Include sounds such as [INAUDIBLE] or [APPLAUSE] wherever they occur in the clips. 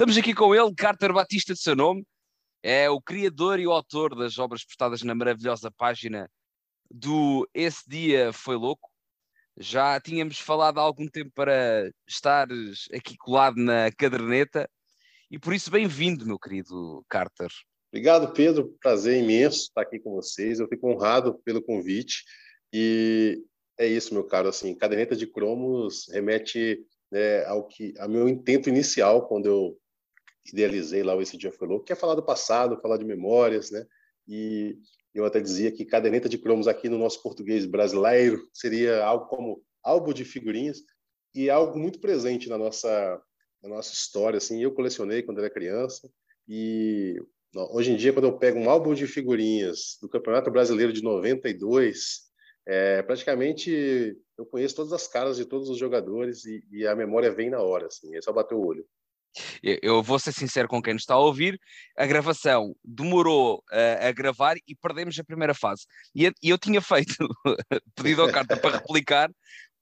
Estamos aqui com ele, Carter Batista de seu nome, é o criador e o autor das obras postadas na maravilhosa página do Esse Dia Foi Louco. Já tínhamos falado há algum tempo para estares aqui colado na caderneta e por isso bem-vindo, meu querido Carter. Obrigado, Pedro. Prazer imenso estar aqui com vocês. Eu fico honrado pelo convite e é isso, meu caro. Assim, caderneta de cromos remete né, ao que, ao meu intento inicial quando eu idealizei lá o Esse Dia Foi Louco, que é falar do passado, falar de memórias, né? E eu até dizia que caderneta de cromos aqui no nosso português brasileiro seria algo como álbum de figurinhas e algo muito presente na nossa na nossa história assim. Eu colecionei quando era criança e hoje em dia quando eu pego um álbum de figurinhas do Campeonato Brasileiro de 92 é, praticamente eu conheço todas as caras de todos os jogadores e, e a memória vem na hora assim. É só bater o olho eu vou ser sincero com quem nos está a ouvir, a gravação demorou uh, a gravar e perdemos a primeira fase. E eu, eu tinha [LAUGHS] feito pedido ao carta para replicar,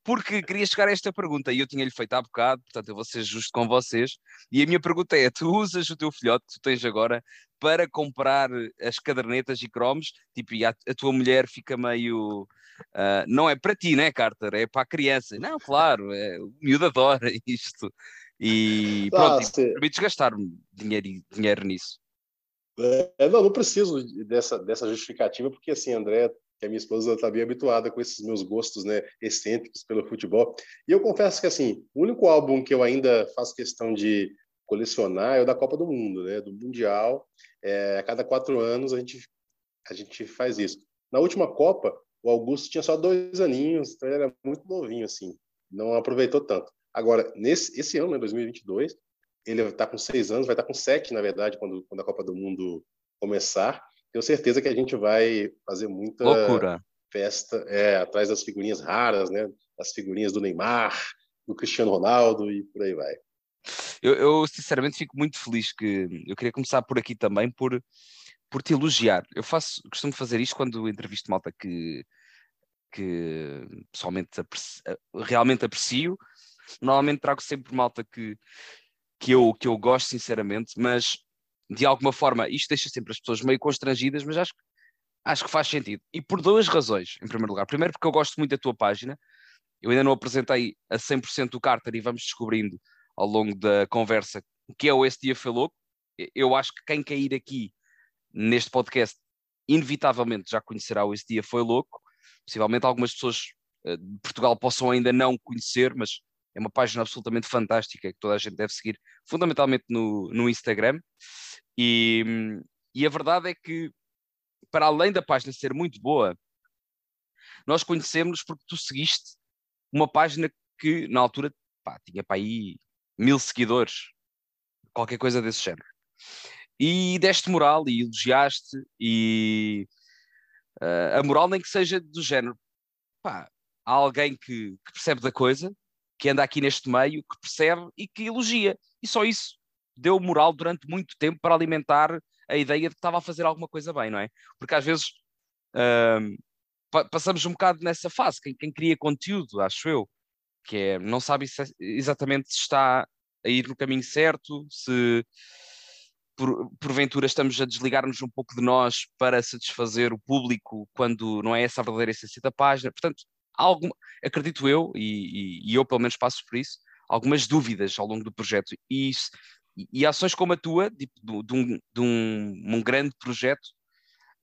porque queria chegar a esta pergunta e eu tinha-lhe feito há bocado, portanto eu vou ser justo com vocês. E a minha pergunta é: tu usas o teu filhote que tu tens agora para comprar as cadernetas e cromos? Tipo, e a, a tua mulher fica meio. Uh, não é para ti, né, Carter? É para a criança. Não, claro, é, o miúdo adora [LAUGHS] isto. E pronto, ah, permites gastar dinheiro, dinheiro nisso. É, não, não preciso dessa, dessa justificativa, porque assim, André, que a minha esposa está bem habituada com esses meus gostos né, excêntricos pelo futebol. E eu confesso que assim, o único álbum que eu ainda faço questão de colecionar é o da Copa do Mundo, né, do Mundial. É, a cada quatro anos a gente, a gente faz isso. Na última Copa, o Augusto tinha só dois aninhos, então ele era muito novinho, assim, não aproveitou tanto. Agora, nesse esse ano, né, 2022, ele está com seis anos, vai estar tá com sete, na verdade, quando, quando a Copa do Mundo começar. Tenho certeza que a gente vai fazer muita Loucura. festa é, atrás das figurinhas raras, né? Das figurinhas do Neymar, do Cristiano Ronaldo e por aí vai. Eu, eu, sinceramente fico muito feliz que eu queria começar por aqui também por por te elogiar. Eu faço, costumo fazer isto quando entrevisto malta que que pessoalmente realmente aprecio Normalmente trago sempre malta que, que, eu, que eu gosto, sinceramente, mas de alguma forma isto deixa sempre as pessoas meio constrangidas, mas acho, acho que faz sentido. E por duas razões, em primeiro lugar. Primeiro, porque eu gosto muito da tua página. Eu ainda não apresentei a 100% o Carter e vamos descobrindo ao longo da conversa que é o Esse Dia Foi Louco. Eu acho que quem cair aqui neste podcast, inevitavelmente já conhecerá o Esse Dia Foi Louco. Possivelmente algumas pessoas eh, de Portugal possam ainda não conhecer, mas é uma página absolutamente fantástica que toda a gente deve seguir, fundamentalmente no, no Instagram. E, e a verdade é que, para além da página ser muito boa, nós conhecemos porque tu seguiste uma página que na altura pá, tinha para aí mil seguidores, qualquer coisa desse género. E deste moral e elogiaste, e uh, a moral nem que seja do género, pá, há alguém que, que percebe da coisa que anda aqui neste meio, que percebe e que elogia. E só isso deu moral durante muito tempo para alimentar a ideia de que estava a fazer alguma coisa bem, não é? Porque às vezes uh, passamos um bocado nessa fase, quem, quem, cria conteúdo, acho eu, que é, não sabe exatamente se está a ir no caminho certo, se por, porventura estamos a desligar-nos um pouco de nós para satisfazer o público quando não é essa a verdadeira essência da página. Portanto, algum, acredito eu, e, e, e, eu pelo menos passo por isso, algumas dúvidas ao longo do projeto. E, e ações como a tua, de, de, um, de um, um, grande projeto,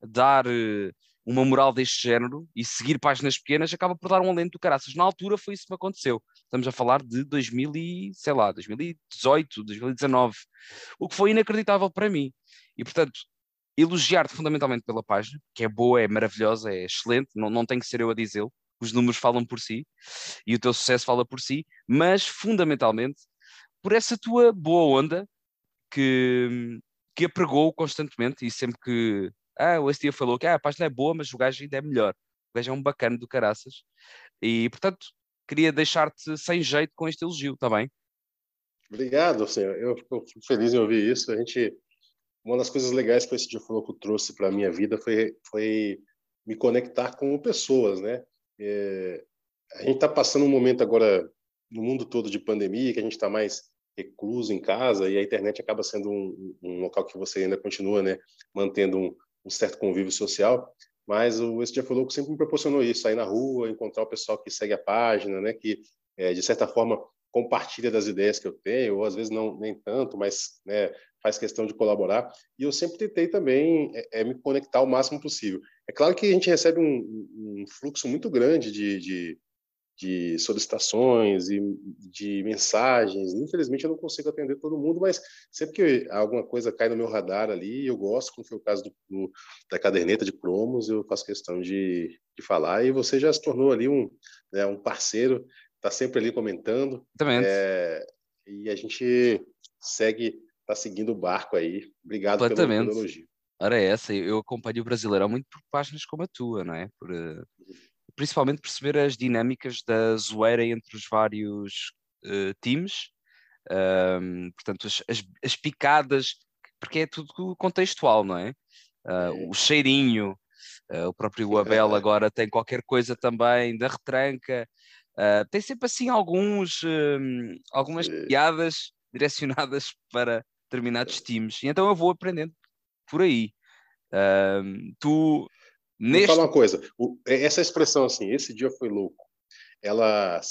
dar uh, uma moral deste género e seguir páginas pequenas acaba por dar um alento do caraças. Na altura foi isso que me aconteceu. Estamos a falar de 2000 e, sei lá, 2018, 2019, o que foi inacreditável para mim. E portanto, elogiar-te fundamentalmente pela página, que é boa, é maravilhosa, é excelente, não, não tem que ser eu a dizê-lo, os números falam por si e o teu sucesso fala por si, mas fundamentalmente por essa tua boa onda que, que apregou constantemente e sempre que ah, o dia falou que ah, a página é boa, mas o gajo ainda é melhor. O gajo é um bacana do caraças. E portanto, queria deixar-te sem jeito com este elogio, está bem? Obrigado, senhor. Eu fico feliz em ouvir isso. A gente, uma das coisas legais que esse dia falou que trouxe para a minha vida foi, foi me conectar com pessoas, né? É, a gente está passando um momento agora no mundo todo de pandemia, que a gente está mais recluso em casa e a internet acaba sendo um, um local que você ainda continua, né, mantendo um, um certo convívio social. Mas o Esse Dia Foi Louco sempre me proporcionou isso, sair na rua, encontrar o pessoal que segue a página, né, que é, de certa forma compartilha das ideias que eu tenho, ou às vezes não nem tanto, mas né, faz questão de colaborar. E eu sempre tentei também é, é, me conectar o máximo possível. É claro que a gente recebe um, um fluxo muito grande de, de, de, solicitações e de mensagens. Infelizmente, eu não consigo atender todo mundo, mas sempre que alguma coisa cai no meu radar ali, eu gosto, como foi o caso do, do, da caderneta de cromos, eu faço questão de, de falar. E você já se tornou ali um, né, um parceiro está sempre ali comentando. É, e a gente segue, está seguindo o barco aí. Obrigado pelo, elogio. Ora, é essa, eu acompanho o Brasileirão muito por páginas como a tua, não é? Por, uh, principalmente perceber as dinâmicas da zoeira entre os vários uh, times, um, portanto, as, as, as, picadas, porque é tudo contextual, não é? Uh, o cheirinho, o próprio [LAUGHS] Abel agora tem qualquer coisa também da retranca, Uh, tem sempre assim alguns, uh, algumas piadas [LAUGHS] direcionadas para determinados times. E então eu vou aprendendo por aí. Uh, tu. Neste... Vou falar uma coisa. O, essa expressão assim, esse dia foi louco, ela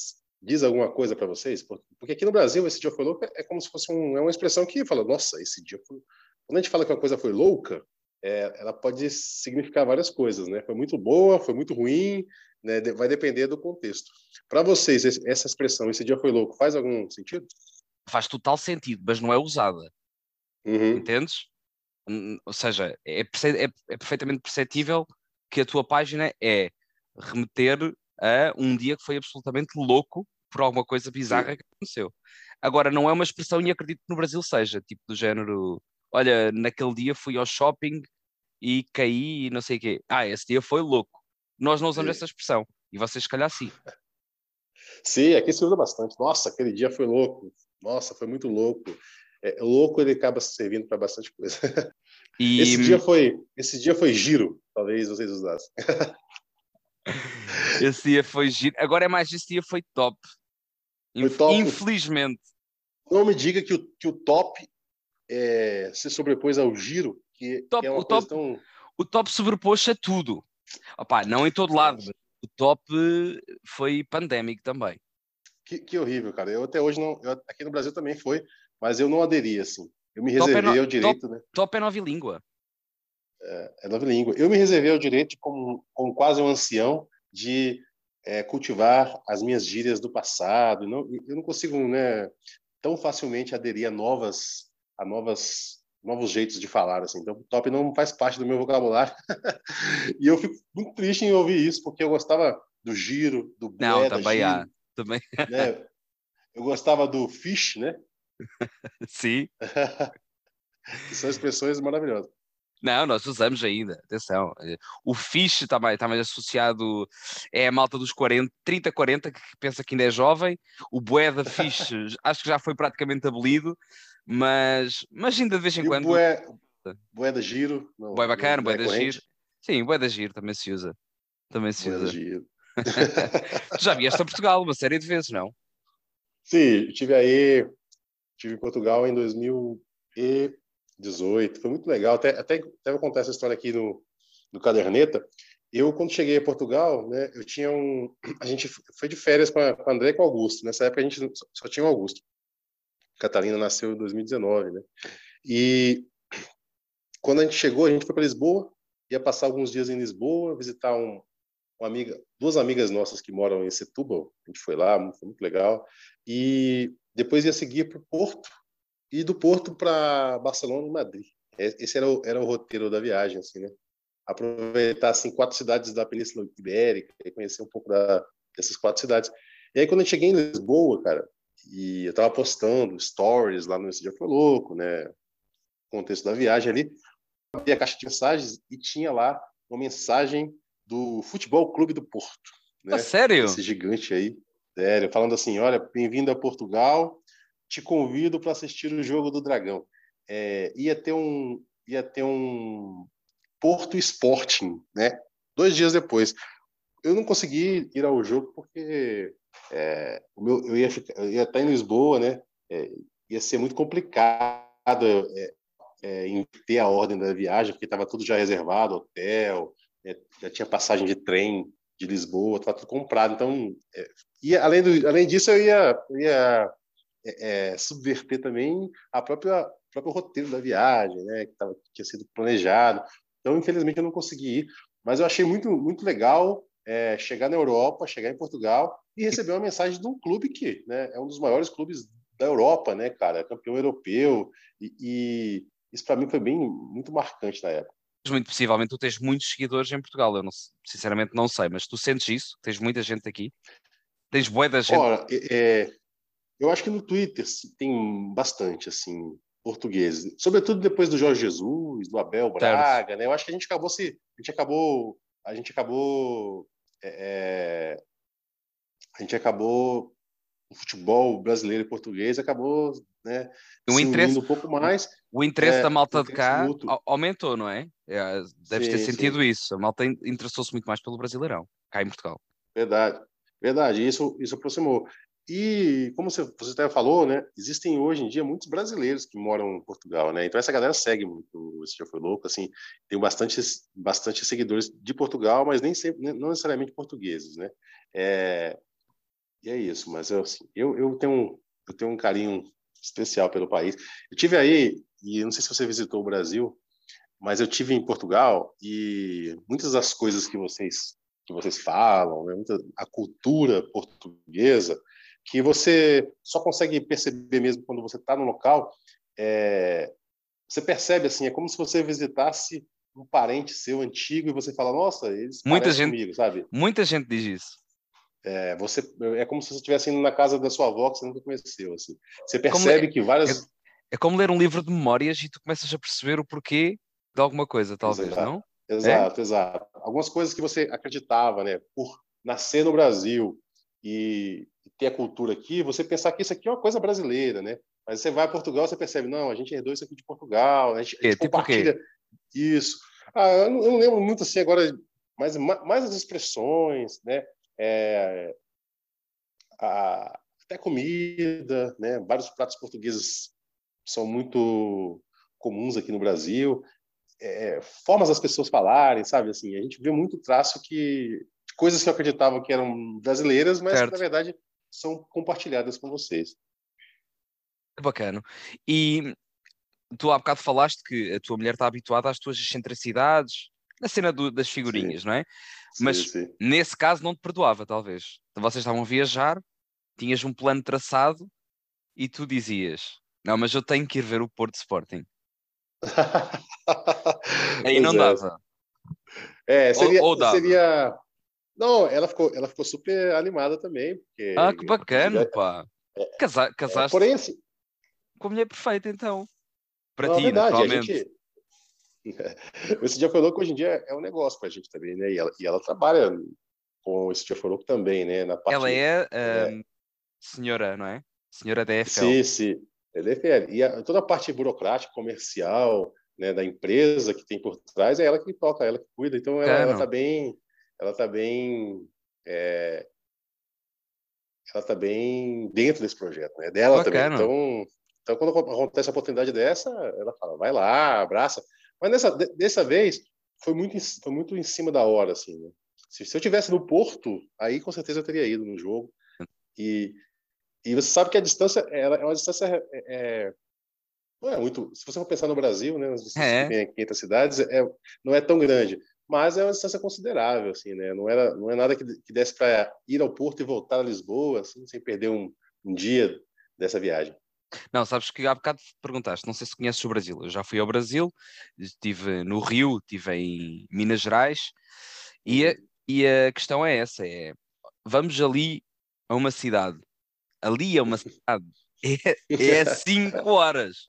diz alguma coisa para vocês? Porque aqui no Brasil, esse dia foi louco é como se fosse um, é uma expressão que fala, nossa, esse dia foi. Quando a gente fala que uma coisa foi louca, é, ela pode significar várias coisas, né? Foi muito boa, foi muito ruim, né? Vai depender do contexto. Para vocês, essa expressão, esse dia foi louco, faz algum sentido? Faz total sentido, mas não é usada. Uhum. Entendes? Ou seja, é, é, é perfeitamente perceptível que a tua página é remeter a um dia que foi absolutamente louco por alguma coisa bizarra Sim. que aconteceu. Agora, não é uma expressão, e acredito que no Brasil seja, tipo do género, olha, naquele dia fui ao shopping e caí e não sei o quê. Ah, esse dia foi louco. Nós não usamos sim. essa expressão. E vocês, se calhar, sim. Sim, aqui se usa bastante. Nossa, aquele dia foi louco. Nossa, foi muito louco. É, louco ele acaba servindo para bastante coisa. E... [LAUGHS] Esse dia foi, esse dia foi giro. Talvez vocês usassem. [LAUGHS] esse dia foi giro. Agora é mais esse dia foi top. Foi top. Infelizmente. Não me diga que o, que o top é, se sobrepôs ao giro, que, top, que é uma o top, tão... O top sobrepôs a tudo. Opa, não em todo lado, o top foi pandémico também. Que, que, horrível, cara. Eu até hoje não. Eu, aqui no Brasil também foi, mas eu não aderi, assim. Eu me reservei top é no, ao direito, top, né? Top é nova língua. É, é nova língua. Eu me reservei ao direito, como, como quase um ancião, de é, cultivar as minhas gírias do passado. Não, eu não consigo, né, tão facilmente aderir a novas, a novas novos jeitos de falar, assim. Então, top não faz parte do meu vocabulário. [LAUGHS] e eu fico muito triste em ouvir isso, porque eu gostava do giro, do Não, também giro, há. Também. Né? Eu gostava do fish, né? [LAUGHS] Sim. [LAUGHS] são expressões maravilhosas. Não, nós usamos ainda, atenção. O fish está mais, está mais associado, é a malta dos 40, 30, 40, que pensa que ainda é jovem. O bué da fish acho que já foi praticamente abolido. Mas, mas ainda de vez em e quando. Bué, bué da giro. Não, bué bacana, bué da giro. Sim, bué da giro também se usa. Também se bué usa. Giro. tu [LAUGHS] já vieste a Portugal uma série de vezes, não? Sim, estive aí, estive em Portugal em 2018, foi muito legal. Até, até, até vou contar essa história aqui no, no Caderneta. Eu, quando cheguei a Portugal, né, eu tinha um. [CLEARS THROAT] A gente foi de férias com, a, com André e com o Augusto. Nessa época a gente só tinha o Augusto. Catarina nasceu em 2019, né? E quando a gente chegou, a gente foi para Lisboa, ia passar alguns dias em Lisboa, visitar um, uma amiga, duas amigas nossas que moram em Setúbal. A gente foi lá, foi muito legal. E depois ia seguir para o Porto e do Porto para Barcelona e Madrid. Esse era o, era o roteiro da viagem, assim, né? Aproveitar assim quatro cidades da Península Ibérica e conhecer um pouco da, dessas quatro cidades. E aí quando eu cheguei em Lisboa, cara, e eu estava postando stories lá no Esse Dia Foi Louco, né? Contexto da viagem ali. Abri a caixa de mensagens e tinha lá uma mensagem do Futebol Clube do Porto. Né? Ah, sério? Esse gigante aí. Sério, falando assim: olha, bem-vindo a Portugal, te convido para assistir o jogo do Dragão. É, ia ter um ia ter um Porto Sporting, né? Dois dias depois. Eu não consegui ir ao jogo porque é, o meu, eu, ia ficar, eu ia estar em Lisboa, né? É, ia ser muito complicado é, é, em ter a ordem da viagem, porque estava tudo já reservado, hotel, é, já tinha passagem de trem de Lisboa, estava tudo comprado. Então, é, e além, do, além disso, eu ia, ia é, é, subverter também a própria próprio roteiro da viagem, né, que, tava, que tinha sido planejado. Então, infelizmente, eu não consegui ir, mas eu achei muito muito legal é, chegar na Europa, chegar em Portugal e receber uma mensagem de um clube que né, é um dos maiores clubes da Europa, né, cara, campeão europeu e, e isso para mim foi bem muito marcante na época. Muito possivelmente tu tens muitos seguidores em Portugal, eu não, sinceramente não sei, mas tu sentes isso? Tens muita gente aqui? Tens boa da gente? Ora, é, eu acho que no Twitter tem bastante, assim, portugueses, sobretudo depois do Jorge Jesus, do Abel Braga, certo. né? Eu acho que a gente acabou se, a gente acabou, a gente acabou, é, é a gente acabou o futebol brasileiro e português acabou né, o interesse, um pouco mais. O interesse é, da malta de cá mútuo. aumentou, não é? é deves sim, ter sentido sim. isso. A malta interessou-se muito mais pelo Brasileirão, cá em Portugal. Verdade, verdade. Isso, isso aproximou. E como você, você até falou, né? Existem hoje em dia muitos brasileiros que moram em Portugal, né? Então essa galera segue muito esse já foi louco, assim, tem bastante, bastante seguidores de Portugal, mas nem sempre, não necessariamente portugueses, né? É, e é isso, mas eu, assim, eu, eu, tenho, eu tenho um carinho especial pelo país. Eu tive aí, e não sei se você visitou o Brasil, mas eu tive em Portugal e muitas das coisas que vocês que vocês falam, né, muita, a cultura portuguesa, que você só consegue perceber mesmo quando você está no local, é, você percebe assim, é como se você visitasse um parente seu antigo e você fala, nossa, eles muita gente, comigo, sabe? Muita gente diz isso. É, você é como se você estivesse indo na casa da sua avó que você nunca conheceu. Assim. Você percebe que várias. É, é, como ler um livro de memórias e tu começas a perceber o porquê de alguma coisa, talvez, exato, não? Exato, é? exato. Algumas coisas que você acreditava, né? Por nascer no Brasil e ter a cultura aqui, você pensar que isso aqui é uma coisa brasileira, né? Mas você vai a Portugal, você percebe, não, a gente herdou isso aqui de Portugal, a gente, a gente compartilha isso. Ah, eu não, eu não lembro muito assim agora, mas mais as expressões, né? é, a, até comida, né? Vários pratos portugueses são muito comuns aqui no Brasil. É, formas das pessoas falarem, sabe? Assim, a gente vê muito traço que coisas que eu acreditava que eram brasileiras, mas que, na verdade são compartilhadas com vocês. Que bacana. E tu há bocado falaste que a tua mulher está habituada às tuas excentricidades, na cena do, das figurinhas, sim. não é? Mas sim, sim. nesse caso não te perdoava, talvez. Vocês estavam a viajar, tinhas um plano traçado e tu dizias: Não, mas eu tenho que ir ver o Porto Sporting. [LAUGHS] Aí não é. dava. É, seria, ou, ou dava. seria. Não, ela ficou, ela ficou super animada também. Porque... Ah, que bacana, é, pá. É, Casa, casaste é, porém, assim... com a mulher perfeita, então. Para não, ti, verdade, naturalmente. A gente, [LAUGHS] esse louco hoje em dia é um negócio para a gente também, né? E ela, e ela trabalha com esse dia foi louco também, né? Na parte, ela é, é... senhora, não é? Senhora da EFL. Sim, sim. É DFL. E a, toda a parte burocrática, comercial, né, da empresa que tem por trás, é ela que toca, ela que cuida. Então ela, está bem, ela tá bem, é, ela tá bem dentro desse projeto, né? Dela Bacana. também. Então, então quando acontece a oportunidade dessa, ela fala, vai lá, abraça. Mas nessa, dessa vez foi muito, foi muito em cima da hora, assim. Né? Se, se eu tivesse no Porto, aí com certeza eu teria ido no jogo. E, e você sabe que a distância ela é uma distância é, é, não é muito. Se você for pensar no Brasil, né, nas distâncias é. que tem aqui entre as cidades, é, não é tão grande, mas é uma distância considerável, assim, né? Não era, não é nada que, que desse para ir ao Porto e voltar a Lisboa, assim, sem perder um, um dia dessa viagem. Não, sabes que há bocado perguntaste, não sei se conheces o Brasil. Eu já fui ao Brasil, estive no Rio, estive em Minas Gerais, e a, uhum. e a questão é essa: é vamos ali a uma cidade. Ali é uma cidade. É, é [LAUGHS] cinco horas.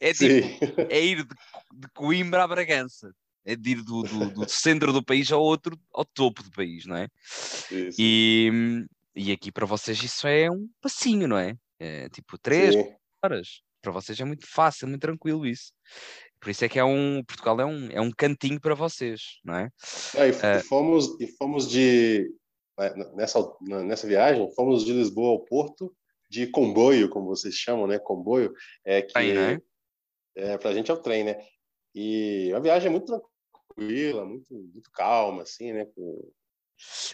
É tipo, é ir de, de, Coimbra a Bragança. É de ir do, do, do, centro do país ao outro, ao topo do país, não é? E, e aqui para vocês isso é um passinho, não é? É, tipo, três Sim. horas. Para vocês é muito fácil, muito tranquilo isso. Por isso é que é um, Portugal é um, é um cantinho para vocês, não é? é e, é. fomos, e fomos de, né, nessa, nessa viagem, fomos de Lisboa ao Porto de comboio, como vocês chamam, né? Comboio, é que Trem, né? é, para a gente é o trem, né? E a viagem é muito tranquila, muito, muito calma, assim, né? Com...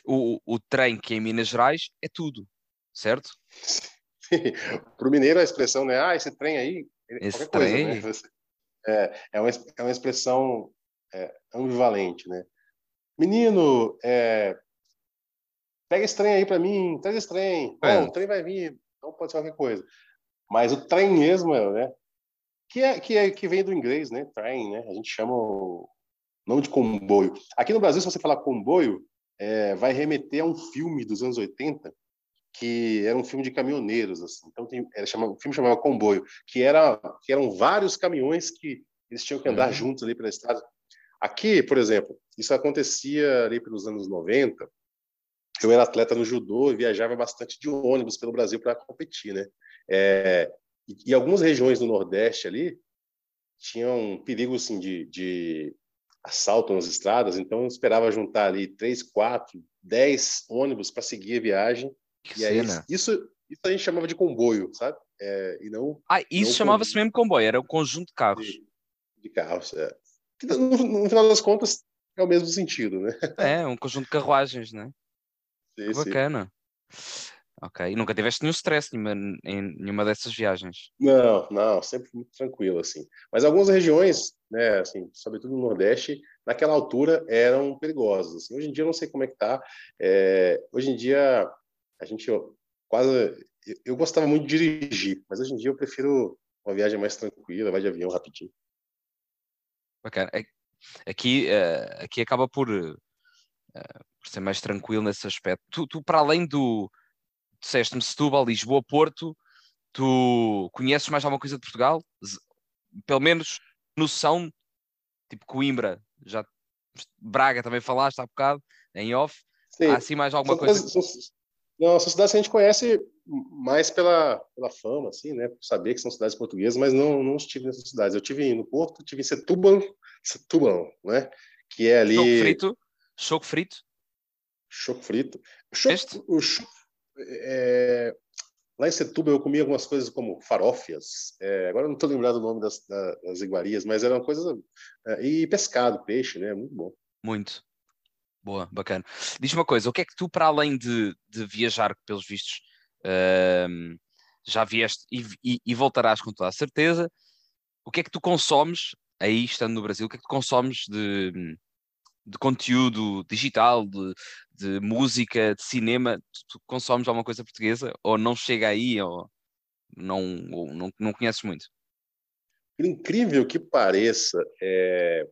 O, o trem que é em Minas Gerais é tudo, certo? [LAUGHS] Para o mineiro a expressão, né? Ah, esse trem aí, é Esse coisa, trem. né? É, é, uma, é uma expressão é, ambivalente, né? Menino, é, pega esse trem aí para mim, traz esse trem. É. Bom, o trem vai vir, não pode ser qualquer coisa. Mas o trem mesmo, é, né? Que, é, que, é, que vem do inglês, né? Train, né? A gente chama o nome de comboio. Aqui no Brasil, se você falar comboio, é, vai remeter a um filme dos anos 80, que era um filme de caminhoneiros, assim. Então, tem, era chamado, o filme chamava Comboio, que, era, que eram vários caminhões que eles tinham que andar Uhum. juntos ali pela estrada. Aqui, por exemplo, isso acontecia ali pelos anos 90. Eu era atleta no judô e viajava bastante de ônibus pelo Brasil para competir, né? É, e, e algumas regiões do Nordeste ali tinham um perigo assim de, de assalto nas estradas, então eu esperava juntar ali três, quatro, dez ônibus para seguir a viagem. Que E aí isso, isso a gente chamava de comboio, sabe? É, e não Ah, isso chamava-se mesmo comboio, era um conjunto de carros. de, de carros. é. Que No, no final das contas é o mesmo sentido, né? É, um conjunto de carruagens, né? Sim, Que sim. Ok, e nunca tiveste nenhum stress nenhuma, em nenhuma dessas viagens. Não, não, sempre muito tranquilo assim. Mas algumas regiões, né, assim, sobretudo no Nordeste, naquela altura eram perigosas. Assim. Hoje em dia eu não sei como é que tá. É, hoje em dia a gente quase eu- eu gostava muito de dirigir, mas hoje em dia eu prefiro uma viagem mais tranquila, vai de avião rapidinho. Bacana. É- Aqui, eh, aqui acaba por, eh, por ser mais tranquilo nesse aspecto. Tu, tu, para além do, disseste-me Setúbal, Lisboa, Porto, tu conheces mais alguma coisa de Portugal? Pelo menos noção, tipo Coimbra, já Braga também falaste há bocado, em off. Sim, Há assim mais alguma são coisa? são- não, são cidades que a gente conhece mais pela, pela fama, assim, né? Por saber que são cidades portuguesas, mas não, não estive nessas cidades. Eu tive no Porto, tive em Setúbal, Setúbal, né? Que é ali Choco frito? Choco frito? choco frito. Choco, o choco- é, lá em Setúbal eu comi algumas coisas como farófias. é, agora não estou lembrado o nome das, da- das iguarias, mas eram coisas é, e pescado, peixe, né? Muito bom. Muito. Boa, bacana. Diz-me uma coisa, o que é que tu, para além de, de viajar, pelos vistos ahm, já vieste e, e- e voltarás com toda a certeza, o que é que tu consomes, aí estando no Brasil, o que é que tu consomes de, de conteúdo digital, de, de música, de cinema? Tu, tu consomes alguma coisa portuguesa? Ou não chega aí, ou não, ou não, não conheces muito? Por incrível que pareça, é...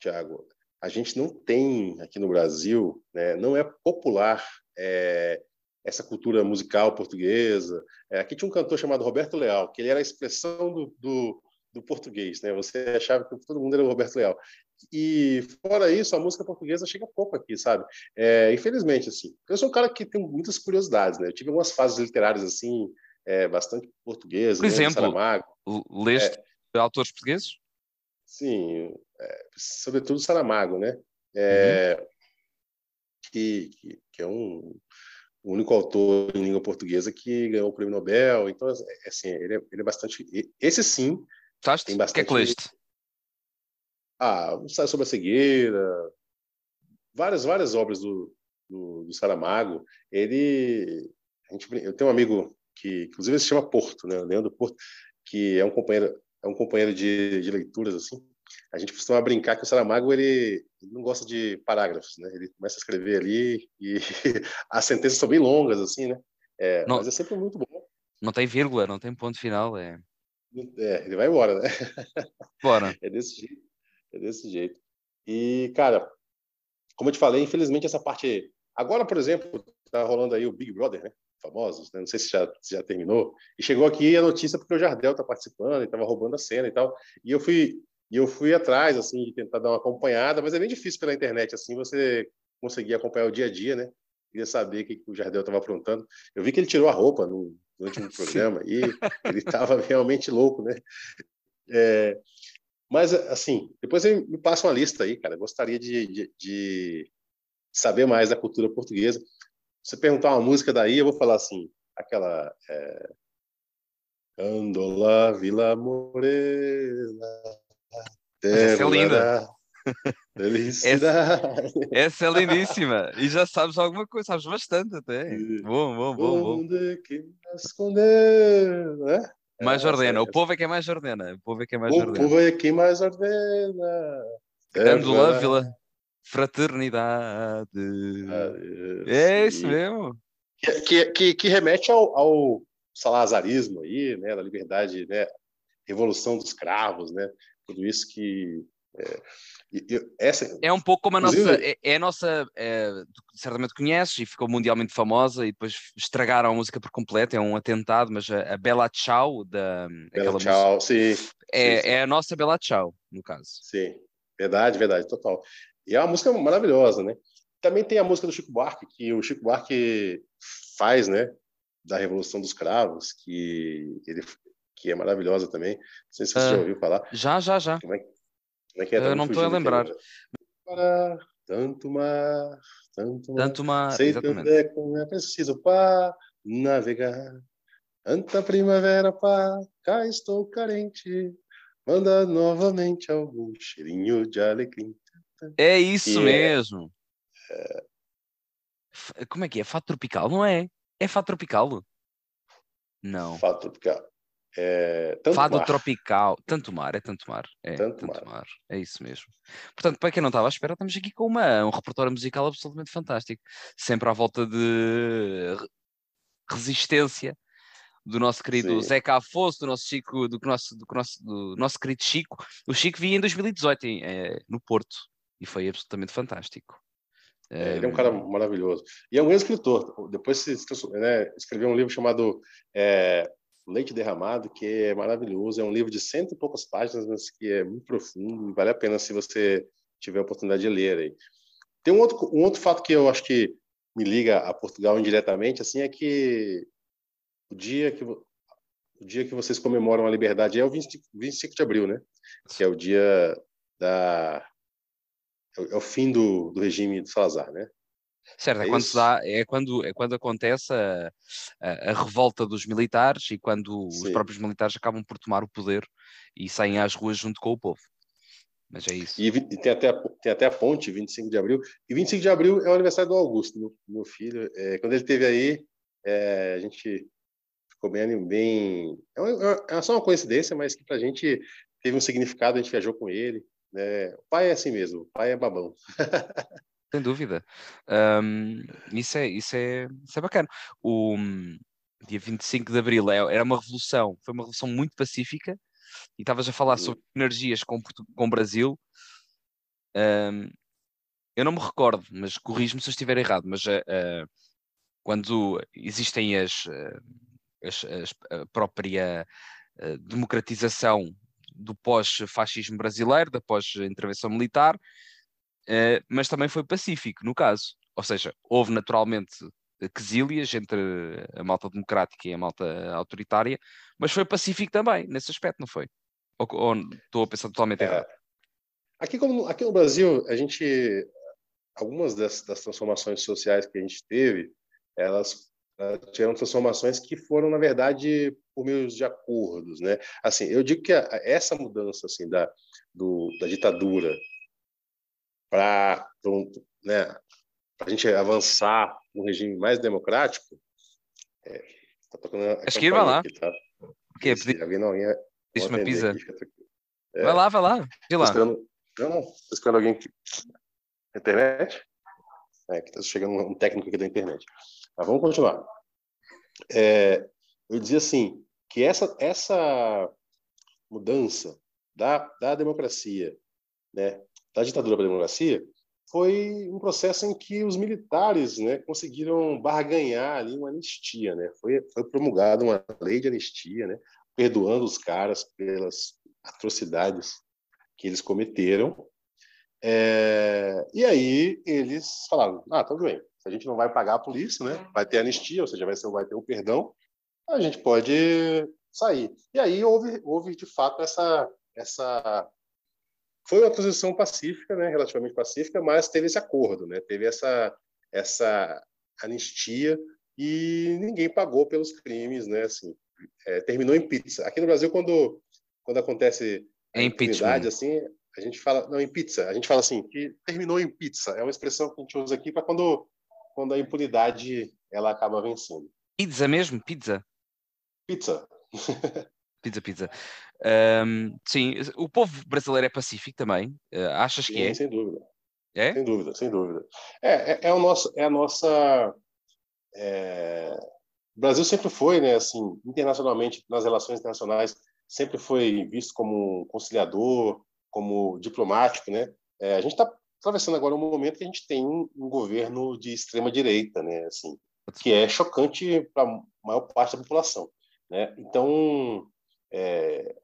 Tiago, a gente não tem aqui no Brasil, né, não é popular é, essa cultura musical portuguesa. É, aqui tinha um cantor chamado Roberto Leal, que ele era a expressão do, do, do português, né? Você achava que todo mundo era o Roberto Leal. E fora isso, a música portuguesa chega pouco aqui, sabe? É, infelizmente, assim. Eu sou um cara que tem muitas curiosidades, né? Eu tive algumas fases literárias assim, é, bastante portuguesas, Por né? exemplo. L- Leste autores portugueses? Sim, é, sobretudo Saramago, né? É, que, que, que é um o único autor em língua portuguesa que ganhou o prêmio Nobel. Então, é, assim, ele é, ele é bastante. Esse sim Gostaste? tem O que é bastante. que leste? Ah, um ensaio sobre a cegueira, várias várias obras do, do, do Saramago. Ele, a gente, eu tenho um amigo que, inclusive, se chama Porto, né? Leandro Porto, que é um companheiro é um companheiro de, de leituras assim. A gente costuma brincar que o Saramago ele, ele não gosta de parágrafos, né? Ele começa a escrever ali e [LAUGHS] as sentenças são bem longas assim, né? É, Não. mas é sempre muito bom. Não tem vírgula, não tem ponto final, é. É, ele vai embora, né? Bora. [LAUGHS] É desse jeito. É desse jeito. E, cara, como eu te falei, infelizmente essa parte. Agora, por exemplo, tá rolando aí o Big Brother, né? Famosos, né? não sei se já, se já terminou. E chegou aqui a notícia porque o Jardel tá participando e tava roubando a cena e tal. E eu fui, e eu fui atrás, assim, de tentar dar uma acompanhada, mas é bem difícil pela internet, assim, você conseguir acompanhar o dia a dia, né? Queria saber o que o Jardel estava aprontando. Eu vi que ele tirou a roupa no, no último [LAUGHS] programa e ele estava [LAUGHS] realmente louco, né? É, mas, assim, depois me passa uma lista aí, cara. Gostaria de, de, de, saber mais da cultura portuguesa. Se você perguntar uma música daí, eu vou falar assim: aquela é, Andola Vila Morena. Essa é linda. Felicidade. Essa, essa, é lindíssima. E já sabes alguma coisa, sabes bastante até. Bom, bom, bom. bom. Onde que esconder, né? Mais ordena. O povo é que é mais ordena. O povo é que é mais o ordena. O povo é que mais ordena. Andola Vila Fraternidade. Ah, é isso mesmo. Que, que, que, que remete ao, ao salazarismo aí, né, da liberdade, né, revolução dos cravos, né, tudo isso que é, essa, é um pouco como a nossa, é, é a nossa, é, certamente conheces e ficou mundialmente famosa e depois estragaram a música por completo, é um atentado, mas a, a Bella Ciao da Bella Ciao, sim, é, sim, sim. é a nossa Bella Ciao, no caso. Sim, verdade, verdade, total. E é uma música maravilhosa, né? Também tem a música do Chico Buarque, que o Chico Buarque faz, né? Da Revolução dos Cravos, que ele que é maravilhosa também. Não sei se você uh, já ouviu falar. Já, já, já. Como é, é que é? Eu não estou a lembrar. Para tanto mar, tanto mar. Tanto mar, sei exatamente. também como é preciso para navegar. Tanta primavera, pá, cá estou carente. Manda novamente algum cheirinho de alecrim. É isso mesmo. É... Como é que é? Fato tropical, não é? É fato tropical? Não. Fato tropical. É, Fado mar. tropical, tanto mar, é tanto mar. É, tanto, tanto mar. mar. É isso mesmo. Portanto, para quem não estava à espera, estamos aqui com uma, um repertório musical absolutamente fantástico. Sempre à volta de resistência do nosso querido Sim. Zeca Afonso, do nosso Chico, do nosso, do nosso, do nosso querido Chico. O Chico vinha em 2018 em, é, no Porto e foi absolutamente fantástico. É, ele é um cara maravilhoso. E é um grande escritor. Depois se, né, escreveu um livro chamado é, Leite Derramado, que é maravilhoso. É um livro de cento e poucas páginas, mas que é muito profundo e vale a pena se você tiver a oportunidade de ler. Aí. Tem um outro, um outro fato que eu acho que me liga a Portugal indiretamente, assim, é que o dia que o dia que vocês comemoram a liberdade é o 25, 25 de abril, né? Que é o dia da é o fim do, do regime do Salazar, né? Certo, é, é quando, dá, é, quando, é quando acontece a, a, a revolta dos militares e quando Sim. os próprios militares acabam por tomar o poder e saem às ruas junto com o povo. Mas é isso. E, e tem, até, tem até a ponte, 25 de abril. E 25 de abril é o aniversário do Augusto, meu, meu filho. É, quando ele esteve aí, é, a gente ficou bem. bem é, uma, é só uma coincidência, mas que para a gente teve um significado, a gente viajou com ele. Né? O pai é assim mesmo, o pai é babão. [LAUGHS] Sem dúvida. Um, isso, é, isso, é, isso é bacana. O dia 25 de Abril é, era uma revolução, foi uma revolução muito pacífica, e estavas a falar sobre energias com, com o Brasil. Um, eu não me recordo, mas corrijo-me se eu estiver errado, mas uh, quando existem as, uh, as, as, a própria democratização do pós-fascismo brasileiro, da pós-intervenção militar, uh, mas também foi pacífico, no caso. Ou seja, houve naturalmente quesílias entre a malta democrática e a malta autoritária, mas foi pacífico também, nesse aspecto, não foi? Ou, ou estou a pensar totalmente é, errado? Aqui, como, aqui no Brasil, a gente, algumas das, das transformações sociais que a gente teve, elas tiveram transformações que foram, na verdade, por meio de acordos, né? Assim, eu digo que a, essa mudança assim da do, da ditadura para né, a gente avançar no regime mais democrático, é, tá tocando a Acho que vai lá. Aqui, tá? Pedir... Alguém não ia. Deixa uma pizza. É, vai lá, vai lá. De lá. Esperando... Não, não. Tô esperando alguém que... internet. É, que tá chegando um técnico aqui da internet. Mas vamos continuar. É, eu dizia assim que essa essa mudança da, da democracia, né, da ditadura para a democracia, foi um processo em que os militares né, conseguiram barganhar ali uma anistia. Né? Foi, foi promulgada uma lei de anistia, né, perdoando os caras pelas atrocidades que eles cometeram. É, e aí eles falaram: ah, tudo bem, a gente não vai pagar por isso, né? Vai ter anistia, ou seja, vai, ser, vai ter o perdão, a gente pode sair. E aí houve, houve de fato essa, essa foi uma transição pacífica, né? Relativamente pacífica, mas teve esse acordo, né? Teve essa essa anistia e ninguém pagou pelos crimes, né? Assim, é, terminou em pizza. Aqui no Brasil, quando, quando acontece a impunidade, assim, a gente fala, não, em pizza, a gente fala assim, que terminou em pizza. É uma expressão que a gente usa aqui para quando, quando a impunidade ela acaba vencendo. Pizza mesmo? Pizza? Pizza. pizza, pizza. Um, sim, o povo brasileiro é pacífico também? Uh, achas sim, que é? Sem dúvida. É? Sem dúvida, sem dúvida. É, é, é, o nosso, é a nossa. É... O Brasil sempre foi, né, assim, internacionalmente, nas relações internacionais, sempre foi visto como conciliador, como diplomático, né? É, a gente está atravessando agora um momento que a gente tem um, um governo de extrema direita, né? Assim, que é chocante para a maior parte da população, né? Então, é,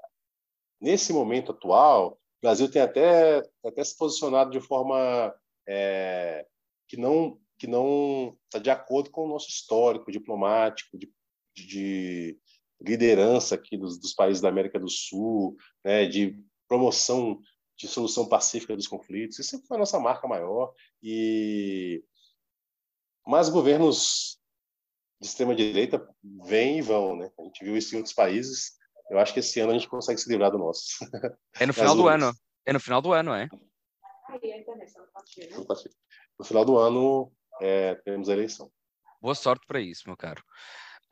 nesse momento atual, o Brasil tem até até se posicionado de forma é, que não que não está de acordo com o nosso histórico diplomático de, de liderança aqui dos, dos, países da América do Sul, né, de promoção de solução pacífica dos conflitos. Isso foi a nossa marca maior. E mas governos de extrema direita vêm e vão, né? A gente viu isso em outros países. Eu acho que esse ano a gente consegue se livrar do nosso. [LAUGHS] É no final do ano. É no final do ano, é? No final do ano é, temos a eleição. Boa sorte para isso, meu caro.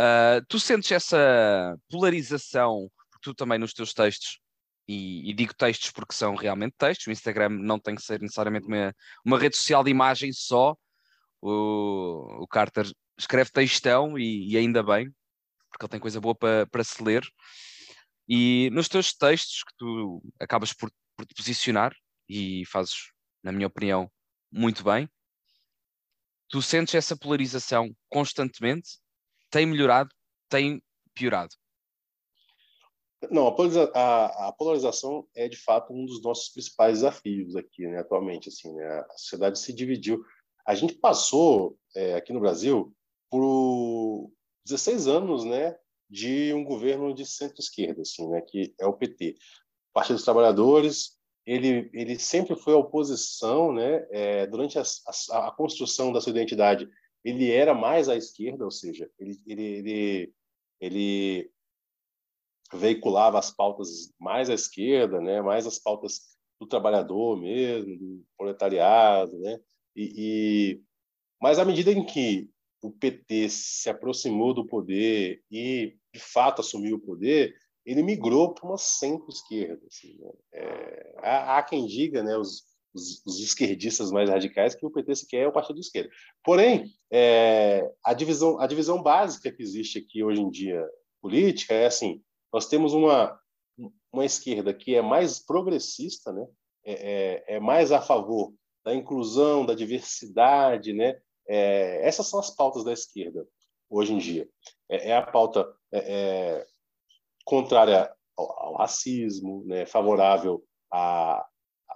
Uh, tu sentes essa polarização, tu também nos teus textos, e, e, digo textos porque são realmente textos, o Instagram não tem que ser necessariamente uma, uma rede social de imagem só, o, o Carter escreve textão e, e, ainda bem, porque ele tem coisa boa para, para se ler. E nos teus textos que tu acabas por, por te posicionar e fazes, na minha opinião, muito bem, tu sentes essa polarização constantemente tem melhorado, tem piorado? Não, a, polariza a, a, polarização é de fato um dos nossos principais desafios aqui, né, atualmente. Assim, né, a sociedade se dividiu. A gente passou é, aqui no Brasil por 16 anos, né, de um governo de centro-esquerda, assim, né, que é o PT, Partido dos Trabalhadores. Ele ele sempre foi a oposição, né, é, durante a, a, a construção da sua identidade ele era mais à esquerda, ou seja, ele, ele, ele, ele veiculava as pautas mais à esquerda, né, mais as pautas do trabalhador mesmo, do proletariado, né, e, e mas à medida em que o PT se aproximou do poder e de fato assumiu o poder, ele migrou para uma centro-esquerda. Assim, né? é, há, há, quem diga, né, os, os, os, esquerdistas mais radicais que o PT sequer é o partido de esquerda. Porém, é, a divisão a divisão básica que existe aqui hoje em dia política é assim: nós temos uma uma esquerda que é mais progressista, né? É, é, é mais a favor da inclusão, da diversidade, né? É, essas são as pautas da esquerda hoje em dia. É, é a pauta é, contrária ao, ao, racismo, né? Favorável a,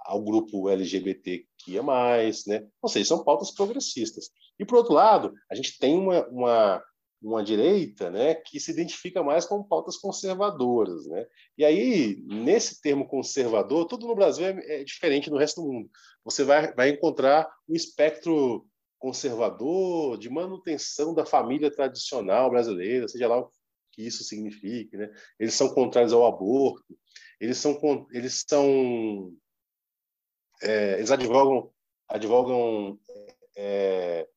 ao grupo LGBT que é mais, né? Ou seja, são pautas progressistas. E por outro lado, a gente tem uma, uma, uma direita, né, que se identifica mais com pautas conservadoras, né? E aí, nesse termo conservador, tudo no Brasil é, é diferente do resto do mundo. Você vai, vai encontrar um espectro conservador de manutenção da família tradicional brasileira, seja lá o que isso signifique, né? Eles são contrários ao aborto, eles são eles são é, eles advogam, advogam é,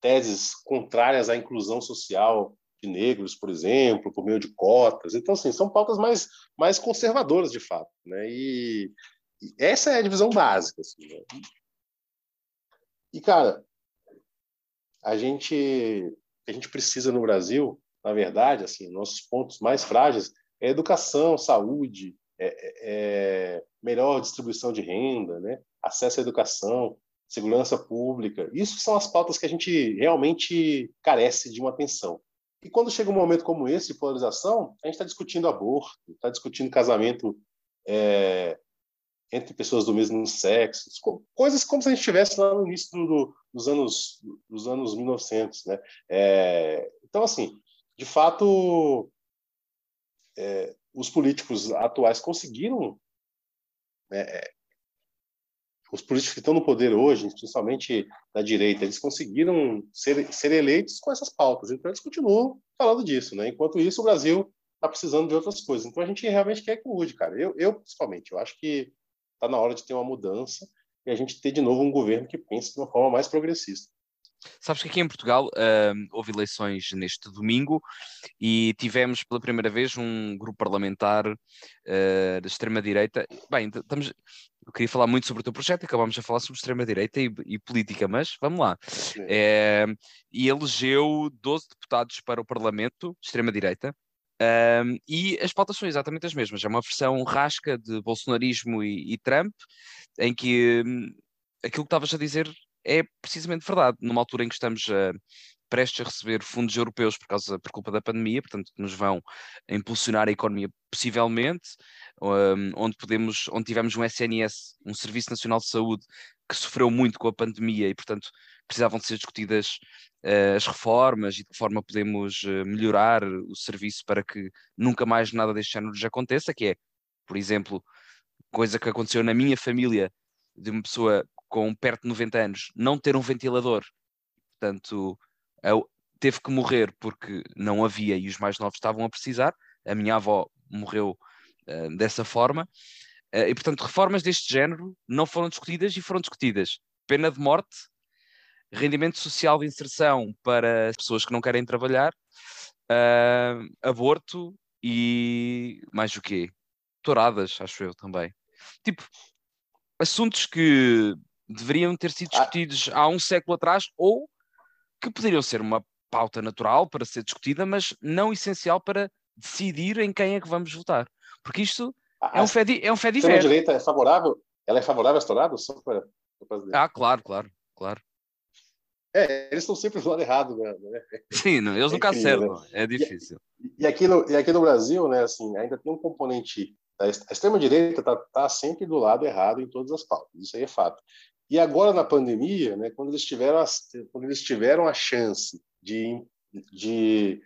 teses contrárias à inclusão social de negros, por exemplo, por meio de cotas. Então, assim, são pautas mais, mais conservadoras, de fato. Né? E, e essa é a divisão básica. Assim, né? E, cara, a gente, a gente precisa no Brasil, na verdade, assim, nossos pontos mais frágeis é educação, saúde, é, é, é, melhor distribuição de renda, né? acesso à educação, segurança pública. Isso são as pautas que a gente realmente carece de uma atenção. E quando chega um momento como esse de polarização, a gente está discutindo aborto, está discutindo casamento é, entre pessoas do mesmo sexo, coisas como se a gente estivesse lá no início do, dos anos dos anos 1900, né? É, então assim, de fato, é, os políticos atuais conseguiram né, os políticos que estão no poder hoje, principalmente da direita, eles conseguiram ser, ser eleitos com essas pautas. Então, eles continuam falando disso. Né? Enquanto isso, o Brasil está precisando de outras coisas. Então, a gente realmente quer que mude, cara. Eu, eu principalmente, eu acho que está na hora de ter uma mudança e a gente ter de novo um governo que pense de uma forma mais progressista. Sabes que aqui em Portugal uh, houve eleições neste domingo e tivemos pela primeira vez um grupo parlamentar uh, da extrema-direita. Bem, estamos, eu queria falar muito sobre o teu projeto, acabámos a falar sobre extrema-direita e, e, política, mas vamos lá. É, e elegeu 12 deputados para o Parlamento, extrema-direita, um, e as pautas são exatamente as mesmas. É uma versão rasca de bolsonarismo e, e Trump, em que um, aquilo que estavas a dizer é precisamente verdade. Numa altura em que estamos uh, prestes a receber fundos europeus por, causa, por culpa da pandemia, portanto, nos vão impulsionar a economia possivelmente, um, onde podemos, onde tivemos um SNS, um Serviço Nacional de Saúde, que sofreu muito com a pandemia e, portanto, precisavam de ser discutidas uh, as reformas e de que forma podemos uh, melhorar o serviço para que nunca mais nada deste género já aconteça, que é, por exemplo, coisa que aconteceu na minha família, de uma pessoa com perto de 90 anos não ter um ventilador, portanto, teve que morrer porque não havia e os mais novos estavam a precisar. A minha avó morreu uh, dessa forma. Uh, e, portanto, reformas deste género não foram discutidas e foram discutidas pena de morte, rendimento social de inserção para as pessoas que não querem trabalhar, uh, aborto e mais o quê? Touradas, acho eu também. Tipo, assuntos que deveriam ter sido ah. discutidos há um século atrás ou que poderiam ser uma pauta natural para ser discutida, mas não essencial para decidir em quem é que vamos votar. Porque isto ah, é um fé, é um fé de A direita é favorável? Ela é favorável a estourado? Só para, ah, claro, claro, claro. É, eles estão sempre do lado errado, né? [LAUGHS] Sim, não, eles é nunca acertam, né? é difícil. E, e, aqui no, e aqui no Brasil, né, assim, ainda tem um componente a extrema-direita está tá sempre do lado errado em todas as pautas, isso aí é fato. E agora, na pandemia, né, quando, eles tiveram a, quando eles tiveram a chance de, de.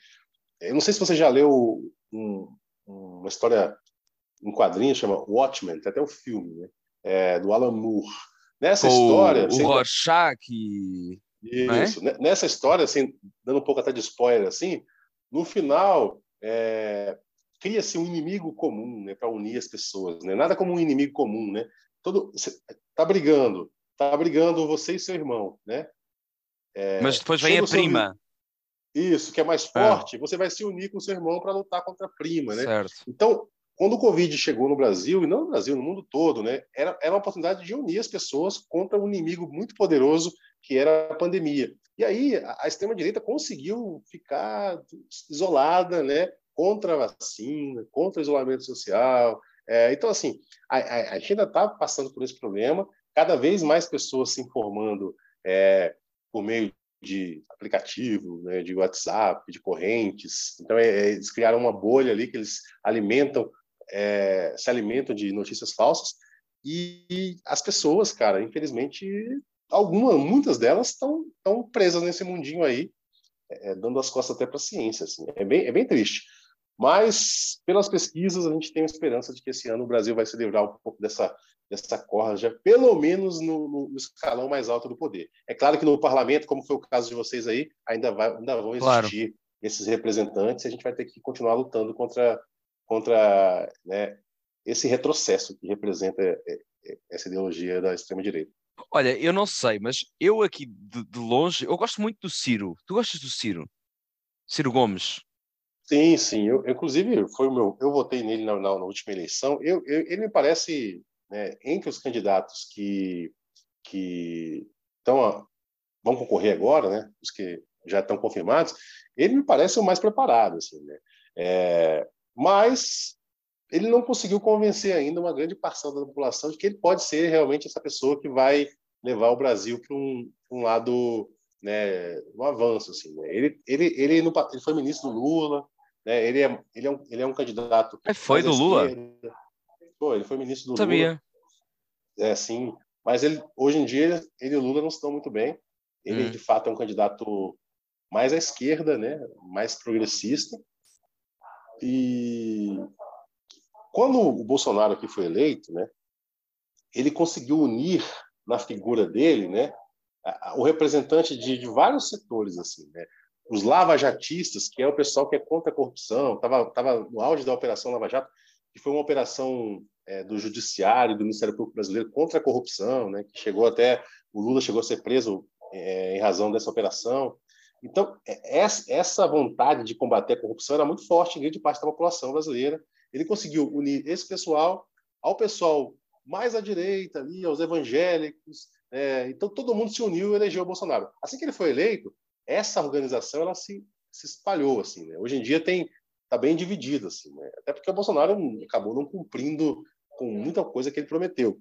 Eu não sei se você já leu um, uma história, um quadrinho chama Watchmen, tem até o um filme, né, é, do Alan Moore. Nessa o, história. O sempre... Rorschach. É? Isso. É? Nessa história, assim, dando um pouco até de spoiler, assim, no final, é, cria-se um inimigo comum, né, para unir as pessoas, né? Nada como um inimigo comum, né? Todo tá brigando, tá brigando você e seu irmão, né? É, Mas depois vem a prima. Isso, que é mais ah. forte, você vai se unir com seu irmão para lutar contra a prima, né? Certo. Então, quando o Covid chegou no Brasil, e não no Brasil, no mundo todo, né? Era, era uma oportunidade de unir as pessoas contra um inimigo muito poderoso que era a pandemia. E aí a, a extrema-direita conseguiu ficar isolada, né? Contra a vacina, contra o isolamento social. É, então, assim, a, a, a gente ainda está passando por esse problema, cada vez mais pessoas se informando é, por meio de aplicativo, né, de WhatsApp, de correntes. Então, é, é, eles criaram uma bolha ali que eles alimentam, é, se alimentam de notícias falsas. E as pessoas, cara, infelizmente, algumas, muitas delas estão presas nesse mundinho aí, é, dando as costas até para a ciência. Assim. É, bem, é bem triste. Mas, pelas pesquisas, a gente tem a esperança de que esse ano o Brasil vai se livrar um pouco dessa, dessa corja, pelo menos no, no, escalão mais alto do poder. É claro que no parlamento, como foi o caso de vocês aí, ainda, vai, ainda vão existir claro. esses representantes e a gente vai ter que continuar lutando contra, contra né, esse retrocesso que representa é, é, essa ideologia da extrema-direita. Olha, eu não sei, mas eu aqui de, de longe, eu gosto muito do Ciro. Tu gostas do Ciro? Ciro Gomes? Sim, sim. Eu, inclusive, foi o meu. Eu votei nele na, na, na última eleição. Eu, eu, ele me parece, né, entre os candidatos que que vão concorrer agora, né, os que já estão confirmados, ele me parece o mais preparado, assim, né? É, mas ele não conseguiu convencer ainda uma grande parcela da população de que ele pode ser realmente essa pessoa que vai levar o Brasil para um, um lado né, um avanço assim né? ele ele ele, ele foi ministro do Lula né? Ele, é, ele, é um, ele é um candidato. Foi do Lula? Foi, ele foi ministro do Sabia. Lula. É, sim. Mas ele, hoje em dia, ele e o Lula não estão muito bem. Ele, hum. de fato, é um candidato mais à esquerda, né? mais progressista. E quando o Bolsonaro aqui foi eleito, né? ele conseguiu unir na figura dele, né, o representante de, de vários setores, assim, né? Os lavajatistas, que é o pessoal que é contra a corrupção, estava tava no auge da Operação Lava Jato, que foi uma operação é, do Judiciário, do Ministério Público Brasileiro contra a corrupção, né? Que chegou até o Lula chegou a ser preso é, em razão dessa operação. Então, é, essa vontade de combater a corrupção era muito forte em grande parte da população brasileira. Ele conseguiu unir esse pessoal ao pessoal mais à direita, ali, aos evangélicos. É, então, todo mundo se uniu e elegeu o Bolsonaro. Assim que ele foi eleito, essa organização ela se, se espalhou. Assim, né? Hoje em dia tem está bem dividido. Assim, né? Até porque o Bolsonaro acabou não cumprindo com muita coisa que ele prometeu.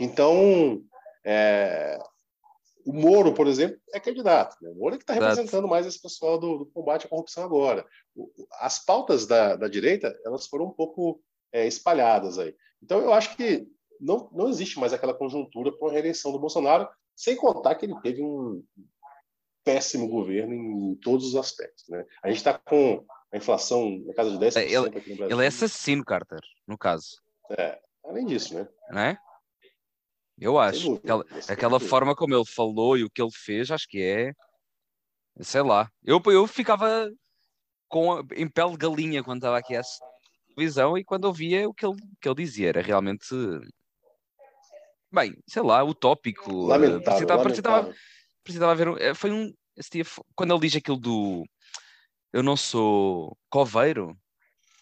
Então, é, o Moro, por exemplo, é candidato. Né? O Moro é que está representando mais esse pessoal do, do, combate à corrupção agora. As pautas da, da direita elas foram um pouco é, espalhadas aí. Então, eu acho que não, não existe mais aquela conjuntura para a reeleição do Bolsonaro, sem contar que ele teve um péssimo governo em todos os aspectos. Né? A gente está com a inflação na casa de 10% ele, aqui no Brasil. Ele é assassino, Carter, no caso. É, além disso, né? Não é? Eu acho. aquela, aquela forma como ele falou e o que ele fez, acho que é. Sei lá. Eu, eu ficava com a, em pele de galinha quando estava aqui a televisão e quando ouvia o que ele, que ele dizia. Era realmente. Bem, sei lá, utópico. Lamentável. Precisava, precisava, precisava ver. Eh, foi um. Dia, quando ele diz aquilo do. Eu não sou coveiro.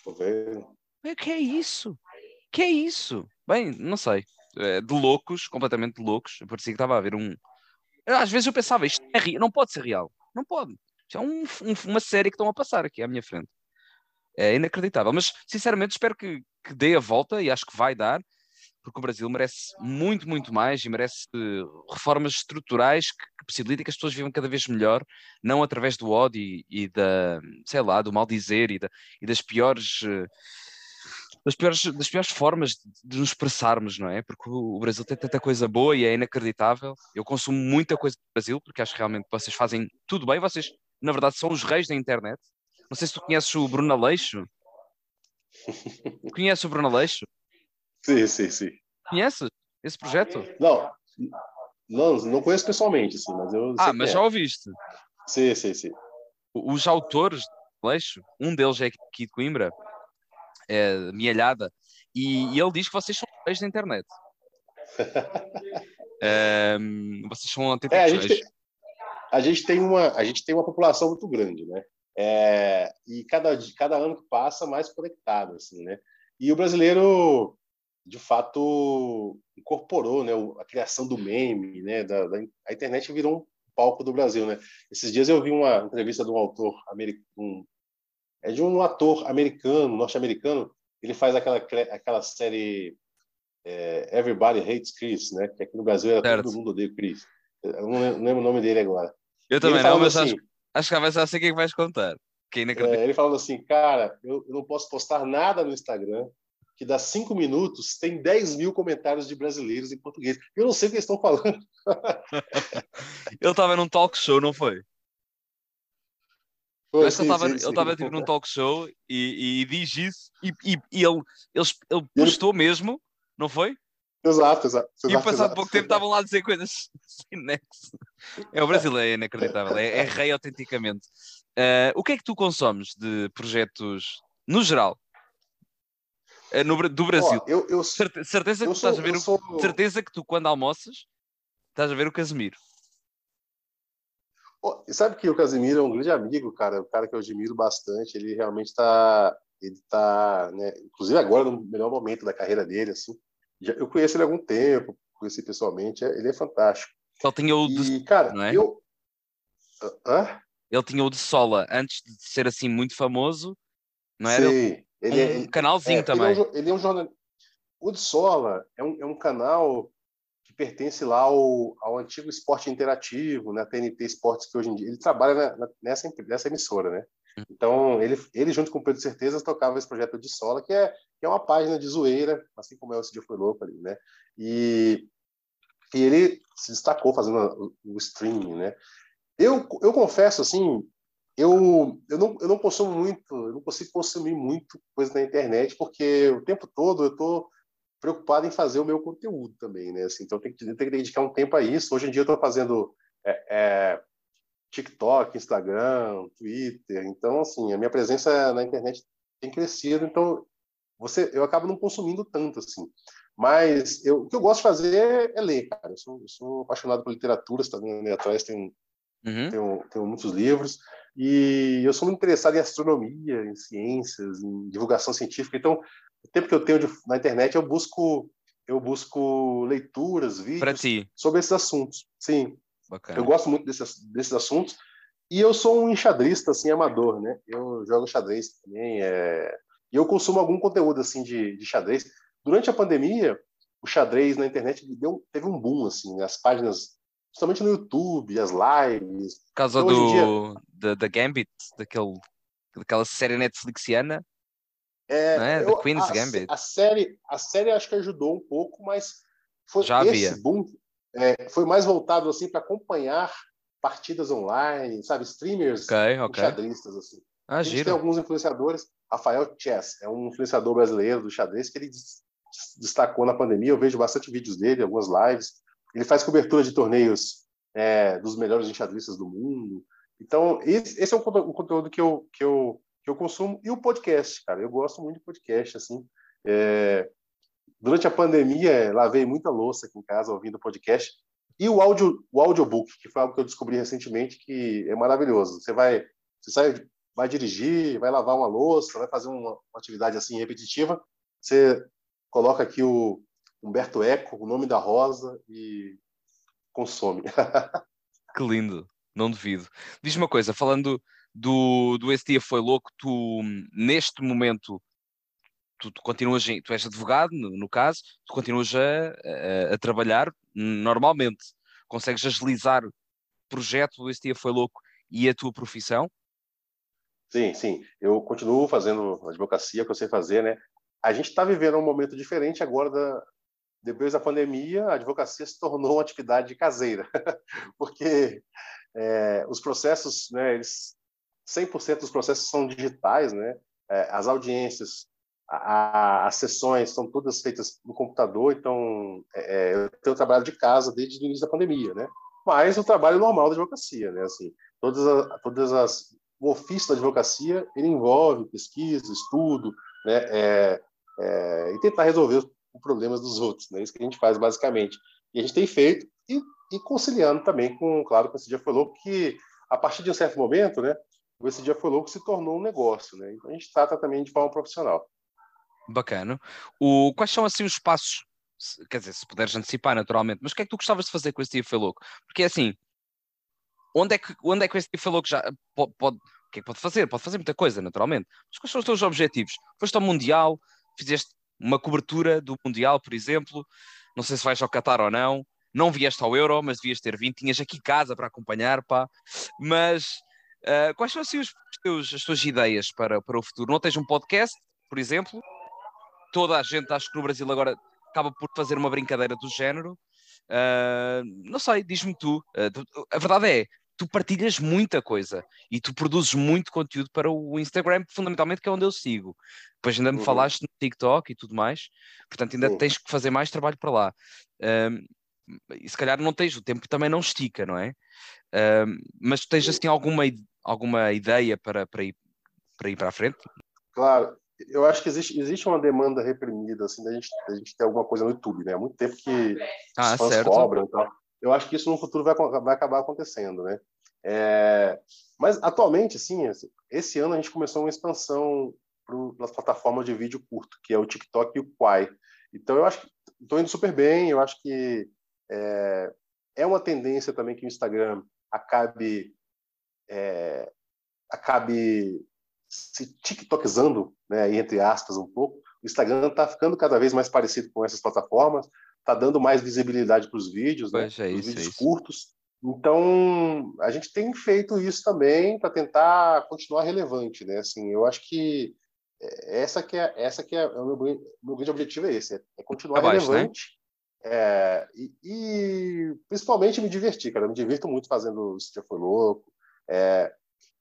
Coveiro. O que é isso? que é isso? Bem, não sei. É, de loucos, completamente de loucos. Parecia que estava a ver um. Às vezes eu pensava, isto é real. não pode ser real. Não pode. Isto é um, um, uma série que estão a passar aqui à minha frente. É inacreditável. Mas, sinceramente, espero que, que dê a volta e acho que vai dar, porque o Brasil merece muito, muito mais e merece uh, reformas estruturais que, que, possibilitem que as pessoas vivam cada vez melhor, não através do ódio e, e da, sei lá, do mal dizer e, da, e das piores. Uh, das piores, das piores formas de nos expressarmos, não é? Porque o Brasil tem tanta coisa boa e é inacreditável. Eu consumo muita coisa do Brasil, porque acho que realmente vocês fazem tudo bem. Vocês, na verdade, são os reis da internet. Não sei se tu conheces o Bruno Aleixo. [LAUGHS] Conheces o Bruno Aleixo? Sim, sim, sim. Conheces esse projeto? Não, não, não conheço pessoalmente, sim, mas eu. Ah, mas é. já ouviste? Sim, sim, sim. Os autores do Aleixo, um deles é aqui de Coimbra, é, mialhada, e, e, ele diz que vocês são reis da internet. [LAUGHS] um, vocês são autênticos é, a, gente tem, a, gente tem uma, a gente tem uma população muito grande, né? É, e cada, cada ano que passa, mais conectado, assim, né? E o brasileiro, de fato, incorporou né, a criação do meme, né? Da, da, a internet virou um palco do Brasil, né? Esses dias eu vi uma entrevista de um autor americano, é de um ator americano, norte-americano. Ele faz aquela, aquela série é, Everybody Hates Chris, né? Que aqui no Brasil era certo. todo mundo odeia Chris. Eu não lembro o nome dele agora. Eu também não, mas assim, acho, acho que vai ser assim que vais contar. É, ele falando assim, cara, eu, eu não posso postar nada no Instagram que dá cinco minutos tem 10 mil comentários de brasileiros em português. Eu não sei o que eles estão falando. [LAUGHS] ele estava num talk show, não foi? Foi, sim, ele estava tipo num talk show e, e diz isso e, e, e ele, ele, ele postou mesmo, não foi? Exato, exato. E passado exato, pouco tempo estavam lá a dizer coisas [LAUGHS] sem nexo. É o brasileiro, é inacreditável, é, é rei autenticamente. Uh, o que é que tu consomes de projetos no geral? Uh, no, do Brasil? Oh, eu, eu, certeza que tu estás a ver sou... o, certeza que tu quando almoças estás a ver o Casemiro. Oh, sabe que o Casimiro é um grande amigo, cara, um cara que eu admiro bastante. Ele realmente está, ele tá, né, inclusive agora no melhor momento da carreira dele, assim. Já, eu conheço ele há algum tempo, conheci pessoalmente. É, ele é fantástico. Só tinha o de, cara, não é? eu, Hã? ele tinha o de Sola antes de ser assim muito famoso, não era? Sim, ele, um é, canalzinho é, também. Ele é, um, ele é um jornalista. O de Sola é um, é um canal pertence lá ao, ao antigo esporte interativo, na né, TNT Esportes, que hoje em dia ele trabalha na, nessa, nessa emissora, né? Hum. Então, ele, ele junto com o Pedro Certeza tocava esse projeto de Sola, que é, que é uma página de zoeira, assim como é o Esse Dia Foi Louco ali, né? E, e ele se destacou fazendo o, o streaming, né? Eu, eu confesso, assim, eu, eu, não, eu não consumo muito, eu não consigo consumir muito coisa na internet, porque o tempo todo eu estou preocupado em fazer o meu conteúdo também, né? Assim, então, tem que, tem que dedicar um tempo a isso. Hoje em dia, eu estou fazendo é, é, TikTok, Instagram, Twitter. Então, assim, a minha presença na internet tem crescido. Então, você, eu acabo não consumindo tanto, assim. Mas eu, o que eu gosto de fazer é ler, cara. Eu sou, eu sou apaixonado por literatura, você está vendo ali atrás, tem, uhum. tenho, tenho muitos livros. E eu sou muito interessado em astronomia, em ciências, em divulgação científica. Então, o tempo que eu tenho de, na internet, eu busco eu busco leituras, vídeos sobre esses assuntos. Sim. Bacana. Eu gosto muito desses, desses assuntos. E eu sou um enxadrista, assim, amador, né? Eu jogo xadrez também. É... E eu consumo algum conteúdo, assim, de, de xadrez. Durante a pandemia, o xadrez na internet deu, teve um boom, assim, as páginas, principalmente no YouTube, as lives. Por causa então, do, da, Gambit, daquele, daquela série Netflixiana. É, né? eu, The Queen's a, Gambit. A série, a série acho que ajudou um pouco, mas foi Já esse havia. boom é, foi mais voltado assim para acompanhar partidas online, sabe, streamers, okay, okay. xadristas assim. Ah, a gente tem alguns influenciadores. Rafael Chess é um influenciador brasileiro do xadrez que ele destacou na pandemia. Eu vejo bastante vídeos dele, algumas lives. Ele faz cobertura de torneios é, dos melhores enxadristas do mundo. Então, esse, esse é um, conteúdo que eu, que, eu, que eu consumo. E o podcast, cara. Eu gosto muito de podcast, assim. É, durante a pandemia, lavei muita louça aqui em casa ouvindo podcast. E o, áudio, o audiobook, que foi algo que eu descobri recentemente, que é maravilhoso. Você vai, você sai, vai dirigir, vai lavar uma louça, vai fazer uma, uma atividade assim repetitiva, você coloca aqui o Humberto Eco, o nome da rosa e consome. [LAUGHS] que lindo, não duvido. Diz uma coisa, falando do, do Esse Dia Foi Louco, tu neste momento tu, tu, continuas, tu és advogado, no, no caso, tu continuas a, a, a, trabalhar normalmente, consegues agilizar o projeto, esse dia foi louco, e a tua profissão? Sim, sim, eu continuo fazendo advocacia, que eu sei fazer, né? A gente está vivendo um momento diferente agora da, depois da pandemia, a advocacia se tornou uma atividade caseira, [LAUGHS] porque é, os processos, né, eles, 100% dos processos são digitais, né? É, as audiências a, as sessões são todas feitas no computador, então é, é, eu tenho trabalho de casa desde o início da pandemia, né? Mas o trabalho normal da advocacia, né? Assim, todas as, todas as o ofício da advocacia ele envolve pesquisa, estudo, né? É, é, e tentar resolver problemas dos outros, né? Isso que a gente faz basicamente. E a gente tem feito e, e conciliando também com, claro, com esse dia foi louco que a partir de um certo momento, né? Esse dia foi louco se tornou um negócio, né? Então a gente trata também de forma profissional. Bacana. O, quais são assim os passos? Quer dizer, se puderes antecipar naturalmente, mas o que é que tu gostavas de fazer com esse dia foi louco? Porque assim, onde é que, onde é que esse dia foi louco já pode, pode, o que é que pode fazer? Pode fazer muita coisa, naturalmente. Mas quais são os teus objetivos? Foste ao Mundial, fizeste uma cobertura do Mundial, por exemplo, não sei se vais ao Qatar ou não, não vieste ao Euro, mas devias ter vindo, tinhas aqui casa para acompanhar, pá. Mas uh, quais são assim os as tuas ideias para, para o futuro? Não tens um podcast, por exemplo? toda a gente, acho que no Brasil agora acaba por fazer uma brincadeira do género. Uh, não sei, diz-me tu. Uh. A verdade é, tu partilhas muita coisa e tu produzes muito conteúdo para o Instagram, fundamentalmente, que é onde eu sigo. Depois ainda me uhum. falaste no TikTok e tudo mais, portanto, ainda uhum. tens que fazer mais trabalho para lá. Uh, e se calhar não tens, o tempo também não estica, não é? mas tens assim alguma, alguma ideia para, para, ir, para ir para a frente? Claro, eu acho que existe, existe uma demanda reprimida, assim, da gente, da gente ter alguma coisa no YouTube, né? Há muito tempo que ah, os fãs certo. cobram e tal. Eu acho que isso no futuro vai, vai acabar acontecendo, né? É, mas atualmente, assim, esse ano a gente começou uma expansão para as plataformas de vídeo curto, que é o TikTok e o Quai. Então eu acho que estou indo super bem. Eu acho que é, é uma tendência também que o Instagram acabe é, acabe se tiktokizando, né, entre aspas, um pouco. O Instagram está ficando cada vez mais parecido com essas plataformas, está dando mais visibilidade para os vídeos, né, é isso, vídeos é curtos. Então, a gente tem feito isso também para tentar continuar relevante, né? Assim, eu acho que é, essa que é essa que é, é o meu, meu grande objetivo é esse, é, é continuar Abaixo, né? relevante. Né? É, e, e, principalmente me divertir, cara. Eu me divirto muito fazendo Isso Já Foi Louco. É,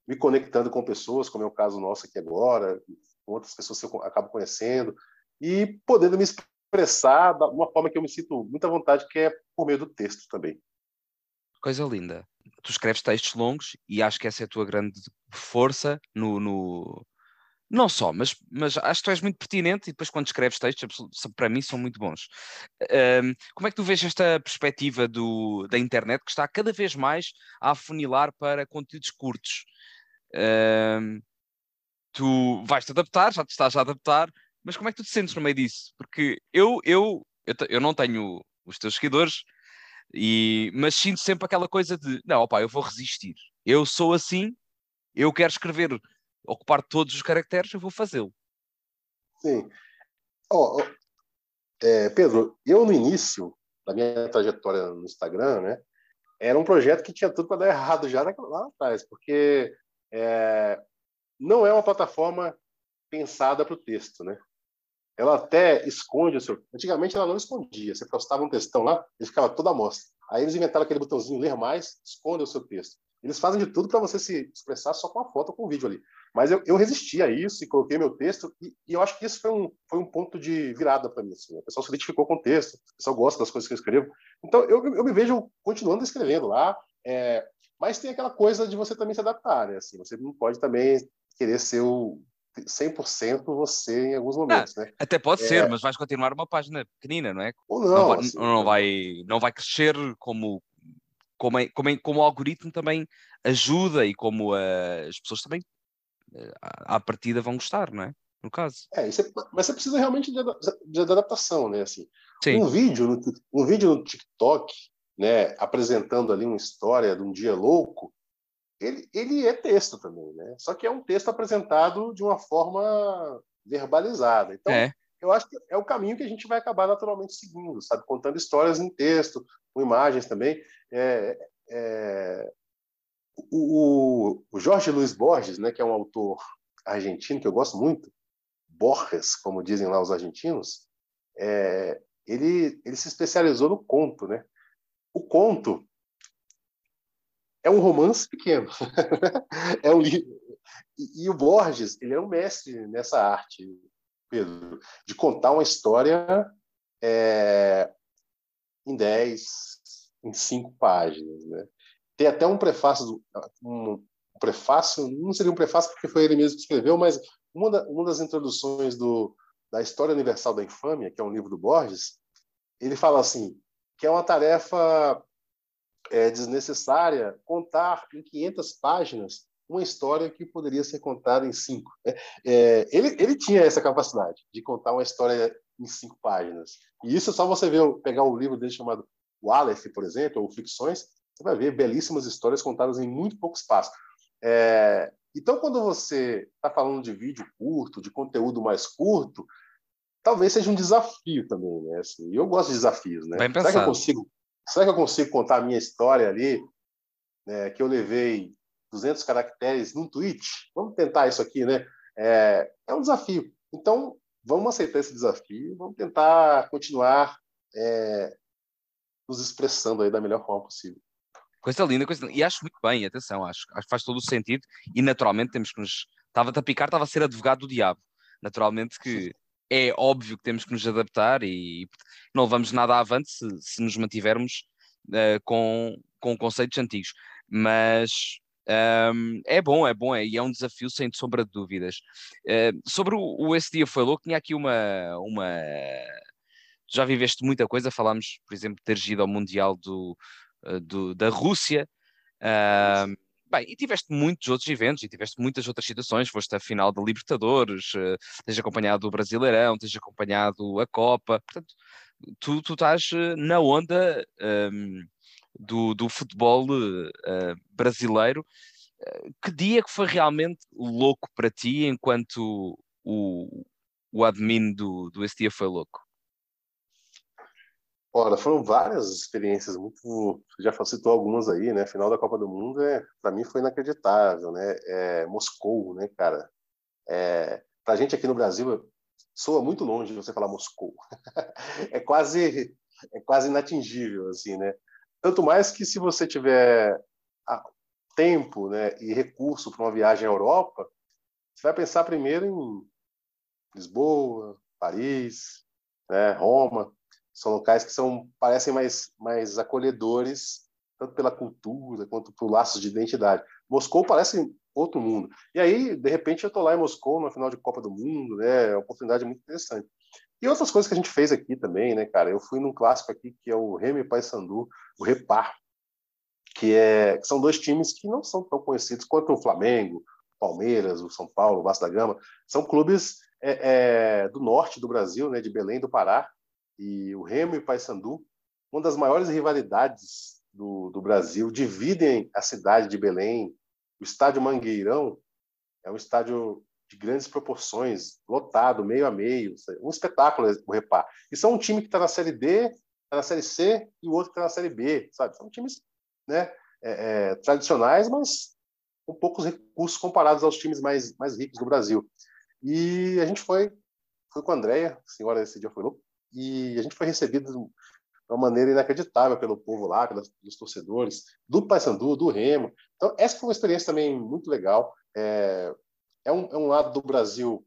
me conectando com pessoas, como é o caso nosso aqui agora, com outras pessoas que eu acabo conhecendo, e podendo me expressar de uma forma que eu me sinto muita vontade, que é por meio do texto também. Coisa linda. Tu escreves textos longos e acho que essa é a tua grande força no, no... Não só, mas, mas acho que tu és muito pertinente e depois quando escreves textos, para mim, são muito bons. Um, como é que tu vês esta perspectiva do, da internet que está cada vez mais a afunilar para conteúdos curtos? Um, tu vais-te adaptar, já te estás a adaptar, mas como é que tu te sentes no meio disso? Porque eu, eu, eu, eu não tenho os teus seguidores, e, mas sinto sempre aquela coisa de não, opa, eu vou resistir. Eu sou assim, eu quero escrever, ocupar todos os caracteres, eu vou fazê-lo. Sim. Oh, oh, é, Pedro, eu no início da minha trajetória no Instagram, né, era um projeto que tinha tudo para dar errado já lá atrás, porque é, não é uma plataforma pensada para o texto, né? Ela até esconde o seu. Antigamente ela não escondia. Você postava um textão lá, ele ficava toda a mostra. Aí eles inventaram aquele botãozinho ler mais, esconde o seu texto. Eles fazem de tudo para você se expressar só com a foto ou com o vídeo ali. Mas eu, eu resisti a isso e coloquei meu texto, e, e, eu acho que isso foi um, foi um ponto de virada para mim. Assim. O pessoal se identificou com o texto, o pessoal gosta das coisas que eu escrevo. Então eu, eu me vejo continuando escrevendo lá, é, mas tem aquela coisa de você também se adaptar, né? Assim, você não pode também querer ser o 100% você em alguns momentos, né? Até pode é... ser, mas vais continuar uma página pequenina, não é? Ou não. Não vai, assim, não vai, não vai crescer como, como, é, como, é, como o algoritmo também ajuda e como uh, as pessoas também uh, à partida vão gostar, não é? No caso. É, você, mas você precisa realmente de, de, adaptação, né? Assim, Sim. Um vídeo, no, um vídeo no TikTok, né, apresentando ali uma história de um dia louco, ele, ele é texto também, né? Só que é um texto apresentado de uma forma verbalizada. Então, é. eu acho que é o caminho que a gente vai acabar naturalmente seguindo, sabe? Contando histórias em texto, com imagens também. É, é... O, o, Jorge Luiz Borges, né, que é um autor argentino que eu gosto muito, Borges, como dizem lá os argentinos, é, ele, ele se especializou no conto, né? O conto é um romance pequeno. [LAUGHS] é um livro. E, e, o Borges, ele é um mestre nessa arte, Pedro, de contar uma história é, em dez, em cinco páginas. Né? Tem até um prefácio, um, prefácio, não seria um prefácio porque foi ele mesmo que escreveu, mas uma, da, uma das introduções do, da História Universal da Infâmia, que é um livro do Borges, ele fala assim, que é uma tarefa é desnecessária contar em 500 páginas uma história que poderia ser contada em cinco. Né? É, ele, ele tinha essa capacidade de contar uma história em cinco páginas. E isso é só você ver, pegar um livro dele chamado O Aleph, por exemplo, ou Ficções, você vai ver belíssimas histórias contadas em muito pouco espaço. É, então, quando você está falando de vídeo curto, de conteúdo mais curto, talvez seja um desafio também, né? Assim, eu gosto de desafios, né? Será que eu consigo Será que eu consigo contar a minha história ali, né, que eu levei 200 caracteres num tweet? Vamos tentar isso aqui, né? É, é um desafio. Então, vamos aceitar esse desafio, vamos tentar continuar é, nos expressando aí da melhor forma possível. Coisa linda, coisa linda. E acho muito bem, atenção, acho, acho que faz todo o sentido e naturalmente temos que nos. Estava a picar, estava a ser advogado do diabo. Naturalmente que é óbvio que temos que nos adaptar e não levamos nada avante se, se nos mantivermos uh, com, com conceitos antigos. Mas um, é bom, é bom, é, e é um desafio sem sombra de dúvidas. Uh, sobre o, o Esse Dia Foi Louco, tinha aqui uma, uma. Já viveste muita coisa, falámos, por exemplo, de teres ido ao Mundial do, uh, do da Rússia. Uh, Bem, e tiveste muitos outros eventos e tiveste muitas outras situações. Foste à final da Libertadores, uh, tens acompanhado o Brasileirão, tens acompanhado a Copa. Portanto, tu, tu estás eh, na onda um, ehm, do, do futebol uh, brasileiro. que dia que foi realmente louco para ti enquanto o, o admin do, do Esse Dia foi louco? Ora, foram várias experiências muito. Você já citou algumas aí, né? Final da Copa do Mundo, é, para mim, foi inacreditável, né? É, Moscou, né, cara? É, para gente aqui no Brasil, soa muito longe você falar Moscou. [LAUGHS] é quase é quase inatingível, assim, né? Tanto mais que se você tiver tempo, né, e recurso para uma viagem à Europa, você vai pensar primeiro em Lisboa, Paris, né? Roma, são locais que são parecem mais mais acolhedores tanto pela cultura quanto por laços de identidade. Moscou parece outro mundo. E aí, de repente, eu estou lá em Moscou, na final de Copa do Mundo, né? É uma oportunidade muito interessante. E outras coisas que a gente fez aqui também, né, cara? Eu fui num clássico aqui que é o Remy Paysandu, o Repar, que, é, que são dois times que não são tão conhecidos quanto o Flamengo, Palmeiras, o São Paulo, o Vasco da Gama. São clubes é, é, do norte do Brasil, né, de Belém do Pará. E o Remy e o Paysandu, uma das maiores rivalidades do, do Brasil, dividem a cidade de Belém. O estádio Mangueirão é um estádio de grandes proporções, lotado, meio a meio, um espetáculo o Repar. E são um time que está na Série D, está na Série C e o outro está na Série B, sabe? São times né, é, é, tradicionais, mas com poucos recursos comparados aos times mais, mais ricos do Brasil. E a gente foi, foi com a Andrea, a senhora esse dia foi louco, e a gente foi recebido de uma maneira inacreditável pelo povo lá, pelos, pelos torcedores, do Paysandu, do Remo. Então, essa foi uma experiência também muito legal. É, é um, é um lado do Brasil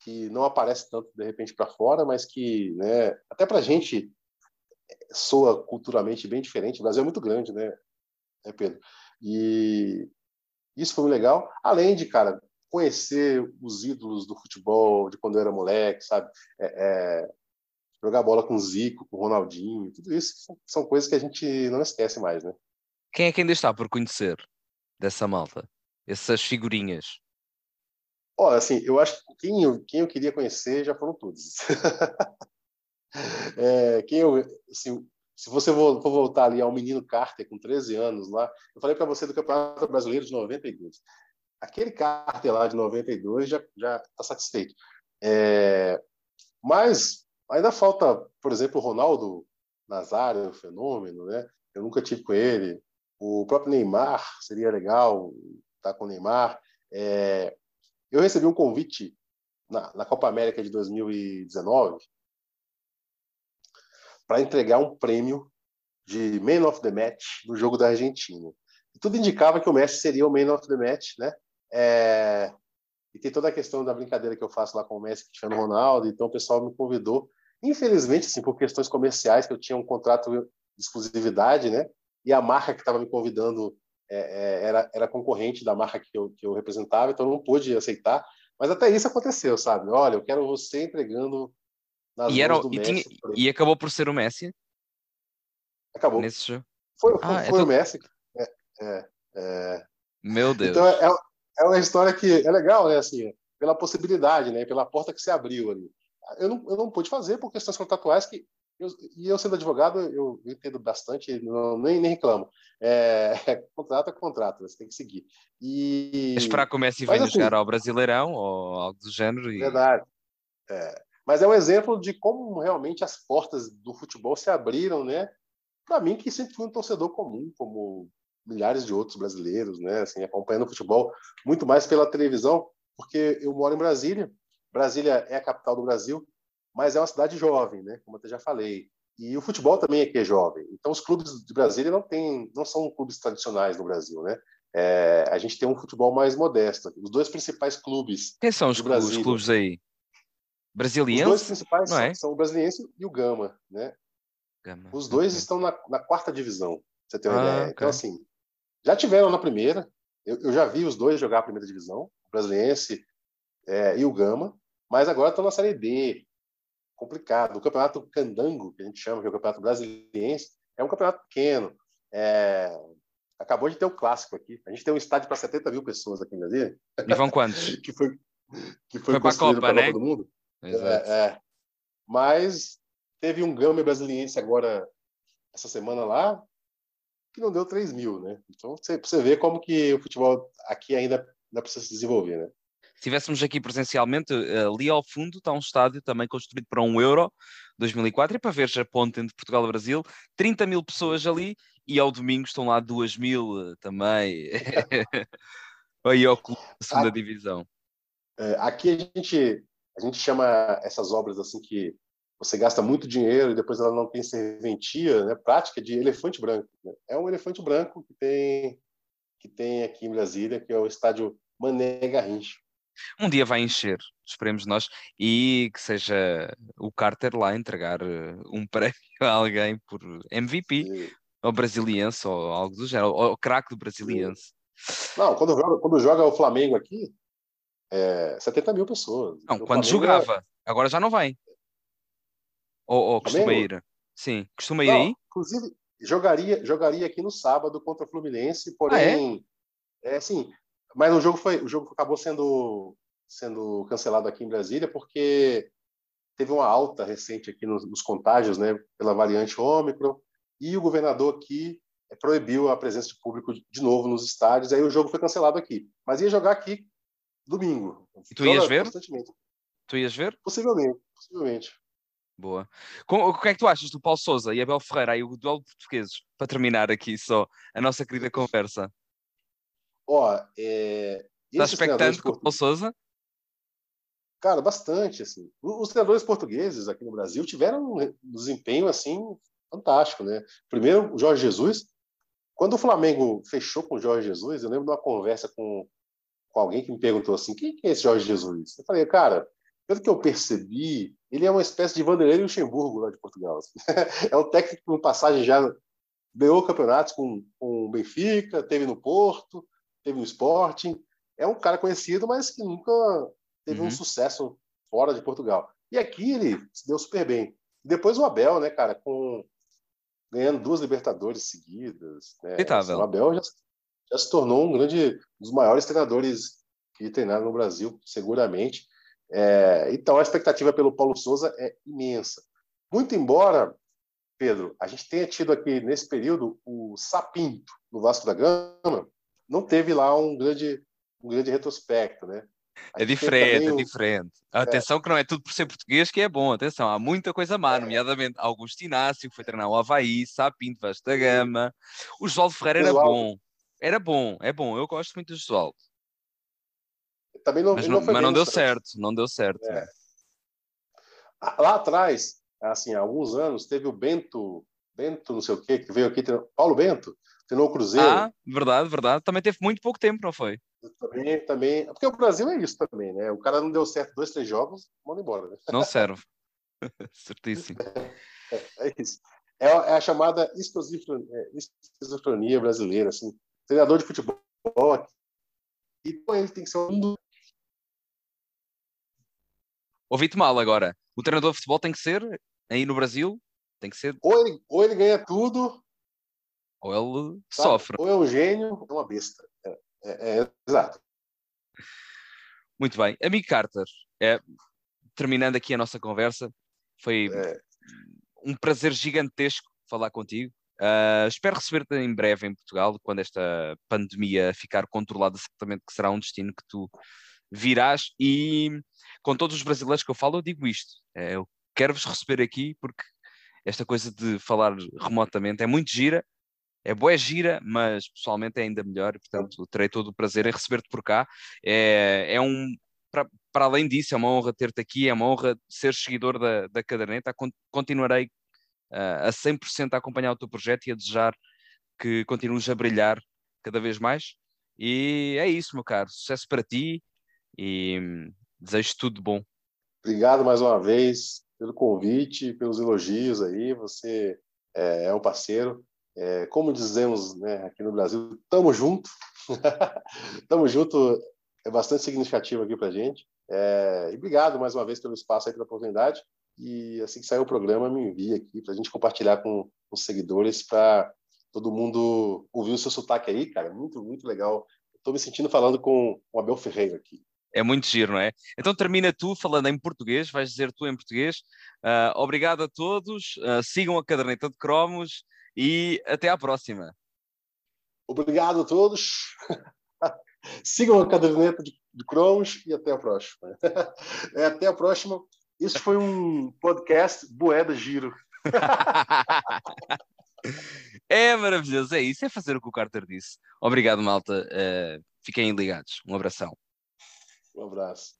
que não aparece tanto de repente para fora, mas que, né, até para a gente soa culturalmente bem diferente. O Brasil é muito grande, né, né, Pedro? E isso foi legal. Além de, cara, conhecer os ídolos do futebol de quando eu era moleque, sabe? É, é, jogar bola com o Zico, com o Ronaldinho, tudo isso são, são coisas que a gente não esquece mais, né? Quem é que ainda está por conhecer dessa malta? Essas figurinhas? Olha, assim, eu acho que quem eu, quem eu queria conhecer já foram todos. [LAUGHS] é, quem eu, assim, se você for voltar ali ao menino Carter com 13 anos lá, eu falei para você do Campeonato Brasileiro de 92. Aquele Carter lá de 92 já já está satisfeito. É, mas ainda falta, por exemplo, o Ronaldo Nazário, o fenômeno, né? Eu nunca tive com ele. O próprio Neymar seria legal estar tá com o Neymar. É, eu recebi um convite na, na Copa América de 2019 para entregar um prêmio de Man of the Match no jogo da Argentina. E tudo indicava que o Messi seria o Man of the Match, né? É... E tem toda a questão da brincadeira que eu faço lá com o Messi, Cristiano Ronaldo, então o pessoal me convidou. Infelizmente, assim, por questões comerciais, que eu tinha um contrato de exclusividade, né? E a marca que estava me convidando é, é, era, era concorrente da marca que eu, que eu representava, então eu não pude aceitar. Mas até isso aconteceu, sabe? Olha, eu quero você entregando nas e, era, do e, Messi, tinha, e acabou por ser o Messi? Acabou. Nesse jogo? Foi, foi, ah, foi é o Messi. É, é, é, Meu Deus. Então é, é uma história que é legal, né? Assim, pela possibilidade, né? Pela porta que se abriu ali. Eu não, eu não pude fazer por questões contratuais que eu, e eu sendo advogado, eu entendo bastante, não, nem, nem reclamo. É, é, contrato é contrato, você tem que seguir. E... Esperar o Messi venha assim, jogar ao Brasileirão ou algo do género. E... Verdade. É. Mas é um exemplo de como realmente as portas do futebol se abriram, né? Para mim, que sempre fui um torcedor comum, como milhares de outros brasileiros, né? Assim, acompanhando o futebol muito mais pela televisão, porque eu moro em Brasília. Brasília é a capital do Brasil, mas é uma cidade jovem, né? Como eu já falei. E o futebol também aqui é jovem. Então, os clubes de Brasília não tem, não são clubes tradicionais no Brasil, né? É, a gente tem um futebol mais modesto. Os dois principais clubes. Quem são os, os clubes aí? Brasiliense? Os dois principais são, é? são, o Brasiliense e o Gama, né? Gama. Os dois okay. estão na, na, quarta divisão, você tem uma ah, ideia. Okay. Então, assim, já tiveram na primeira. Eu, eu, já vi os dois jogar a primeira divisão, o Brasiliense é, e o Gama, mas agora estão na Série D, complicado. O campeonato candango, que a gente chama, que é o campeonato brasiliense, é um campeonato pequeno. É... Acabou de ter o um clássico aqui. A gente tem um estádio para 70 mil pessoas aqui em Brasília. E vão quantos? [LAUGHS] que foi, que foi, foi para a Copa, né? Todo mundo. Exato. É, é. Mas teve um Gama brasiliense agora, essa semana lá, que não deu 3 mil, né? Então, você, você vê como que o futebol aqui ainda, ainda precisa se desenvolver, né? Se estivéssemos aqui presencialmente, eh, ali ao fundo está um estádio também construído para um euro 2004 e para ver a ponte entre Portugal e Brasil, 30 mil pessoas ali e ao domingo estão lá 2 mil eh, também. [LAUGHS] Aí ao clube da segunda aqui, divisão. É, aqui a gente, a gente chama essas obras assim que você gasta muito dinheiro e depois ela não tem serventia, né? Prática de elefante branco. Né? É um elefante branco que tem que tem aqui em Brasília, que é o estádio Mané Garrincha. Um dia vai encher, esperemos nós, e que seja o Carter lá entregar eh, um [LAUGHS] prémio a alguém por MVP, Sim. ou brasiliense, ou algo do género, ou craque do brasiliense. Não, quando joga, quando joga o Flamengo aqui, é 70 mil pessoas. Não, quando Flamengo é jogava, é... agora já não vai. Ou, ou costuma ir? Sim, costuma ir não, aí? Inclusive, jogaria, jogaria aqui no sábado contra o Fluminense, porém, ah, é? é assim, mas o jogo foi, o jogo acabou sendo sendo cancelado aqui em Brasília porque teve uma alta recente aqui nos, nos contágios, né, pela variante Ômicron, e o governador aqui é, proibiu a presença de público de novo nos estádios, aí o jogo foi cancelado aqui. Mas ia jogar aqui domingo. E tu ias ver? Tu ias ver? Possivelmente, possivelmente. Boa. o que é que tu achas do Paulo Souza e Abel Ferreira e o duelo portugueses? Para terminar aqui só a nossa querida conversa. Ó, é... Estás expectante com o Souza? Cara, bastante, assim. Os treinadores portugueses aqui no Brasil tiveram um desempenho, assim, fantástico, né? Primeiro, o Jorge Jesus. Quando o Flamengo fechou com o Jorge Jesus, eu lembro de uma conversa com, com alguém que me perguntou assim, quem é esse Jorge Jesus? Eu falei, cara, pelo que eu percebi, ele é uma espécie de Vanderlei Luxemburgo lá de Portugal. Assim. [LAUGHS] é um técnico com passagem já ganhou campeonatos com, com o Benfica, teve no Porto, teve no Sporting. É um cara conhecido, mas que nunca teve uhum. um sucesso fora de Portugal. E aqui ele se deu super bem. Depois o Abel, né, cara, com ganhando duas Libertadores seguidas. Né? O Abel já, já se tornou um grande, um dos maiores treinadores que treinaram no Brasil, seguramente. É, então, a expectativa pelo Paulo Souza é imensa. Muito embora, Pedro, a gente tenha tido aqui nesse período o Sapinto no Vasco da Gama, não teve lá um grande, um grande retrospecto, né? É diferente, é diferente. É. Atenção que não é tudo por ser português que é bom, atenção, há muita coisa má, é. nomeadamente Augusto Inácio, que foi treinar o Havaí, Sapinto, Vasco da Gama. O Josualdo Ferreira era bom, era bom, é bom, eu gosto muito do Josualdo. Também não, mas não, mas não deu certo, não deu certo. É. Ah, lá atrás, assim, há alguns anos, teve o Bento, Bento não sei o quê, que veio aqui, Paulo Bento, treinou o Cruzeiro. Ah, verdade, verdade. Também teve muito pouco tempo, não foi? Também, também. Porque o Brasil é isso também, né? O cara não deu certo dois, três jogos, manda embora. Né? Não serve. [LAUGHS] Certíssimo. É, é isso. É, é, a chamada esquizofrenia brasileira, assim. Treinador de futebol e ele tem que ser um Ouvi-te mal agora. O treinador de futebol tem que ser, aí no Brasil, tem que ser. Ou ele, ou ele ganha tudo, ou ele sabe? sofre. Ou é um gênio, ou é uma besta. É, é, é, exato. Muito bem. Amigo Carter, é, terminando aqui a nossa conversa, foi é. um prazer gigantesco falar contigo. Uh, espero receber-te em breve em Portugal, quando esta pandemia ficar controlada, certamente que será um destino que tu virás. E com todos os brasileiros que eu falo, eu digo isto: é, eu quero-vos receber aqui porque esta coisa de falar remotamente é muito gira, é boa gira, mas pessoalmente é ainda melhor, e, portanto terei todo o prazer em receber-te por cá. É, é um, para, para além disso, é uma honra ter-te aqui, é uma honra ser seguidor da, da caderneta. Continuarei uh, a 100% a acompanhar o teu projeto e a desejar que continues a brilhar cada vez mais. E é isso, meu caro. Sucesso para ti e hum, desejo tudo de bom. Obrigado mais uma vez pelo convite, pelos elogios aí. Você é, é um parceiro. É, como dizemos né, aqui no Brasil, tamo junto. [LAUGHS] tamo junto é bastante significativo aqui para gente. É, e obrigado mais uma vez pelo espaço aí, pela oportunidade. E assim que sair o programa, me envie aqui para a gente compartilhar com os seguidores para todo mundo ouvir o seu sotaque aí, cara. Muito, muito legal. Estou me sentindo falando com o Abel Ferreira aqui. É muito giro, não é? Então termina tu falando em português, vais dizer tu em português. Uh, obrigado a todos, uh, sigam a caderneta de cromos e até à próxima. Obrigado a todos. [LAUGHS] sigam a caderneta de, de cromos e até a próxima. [LAUGHS] é, até a próxima. Isso foi um podcast Boeda Giro. [LAUGHS] é maravilhoso, é isso, é fazer o que o Carter disse. Obrigado, malta. Uh, fiquem ligados. Um abração. Um abraço.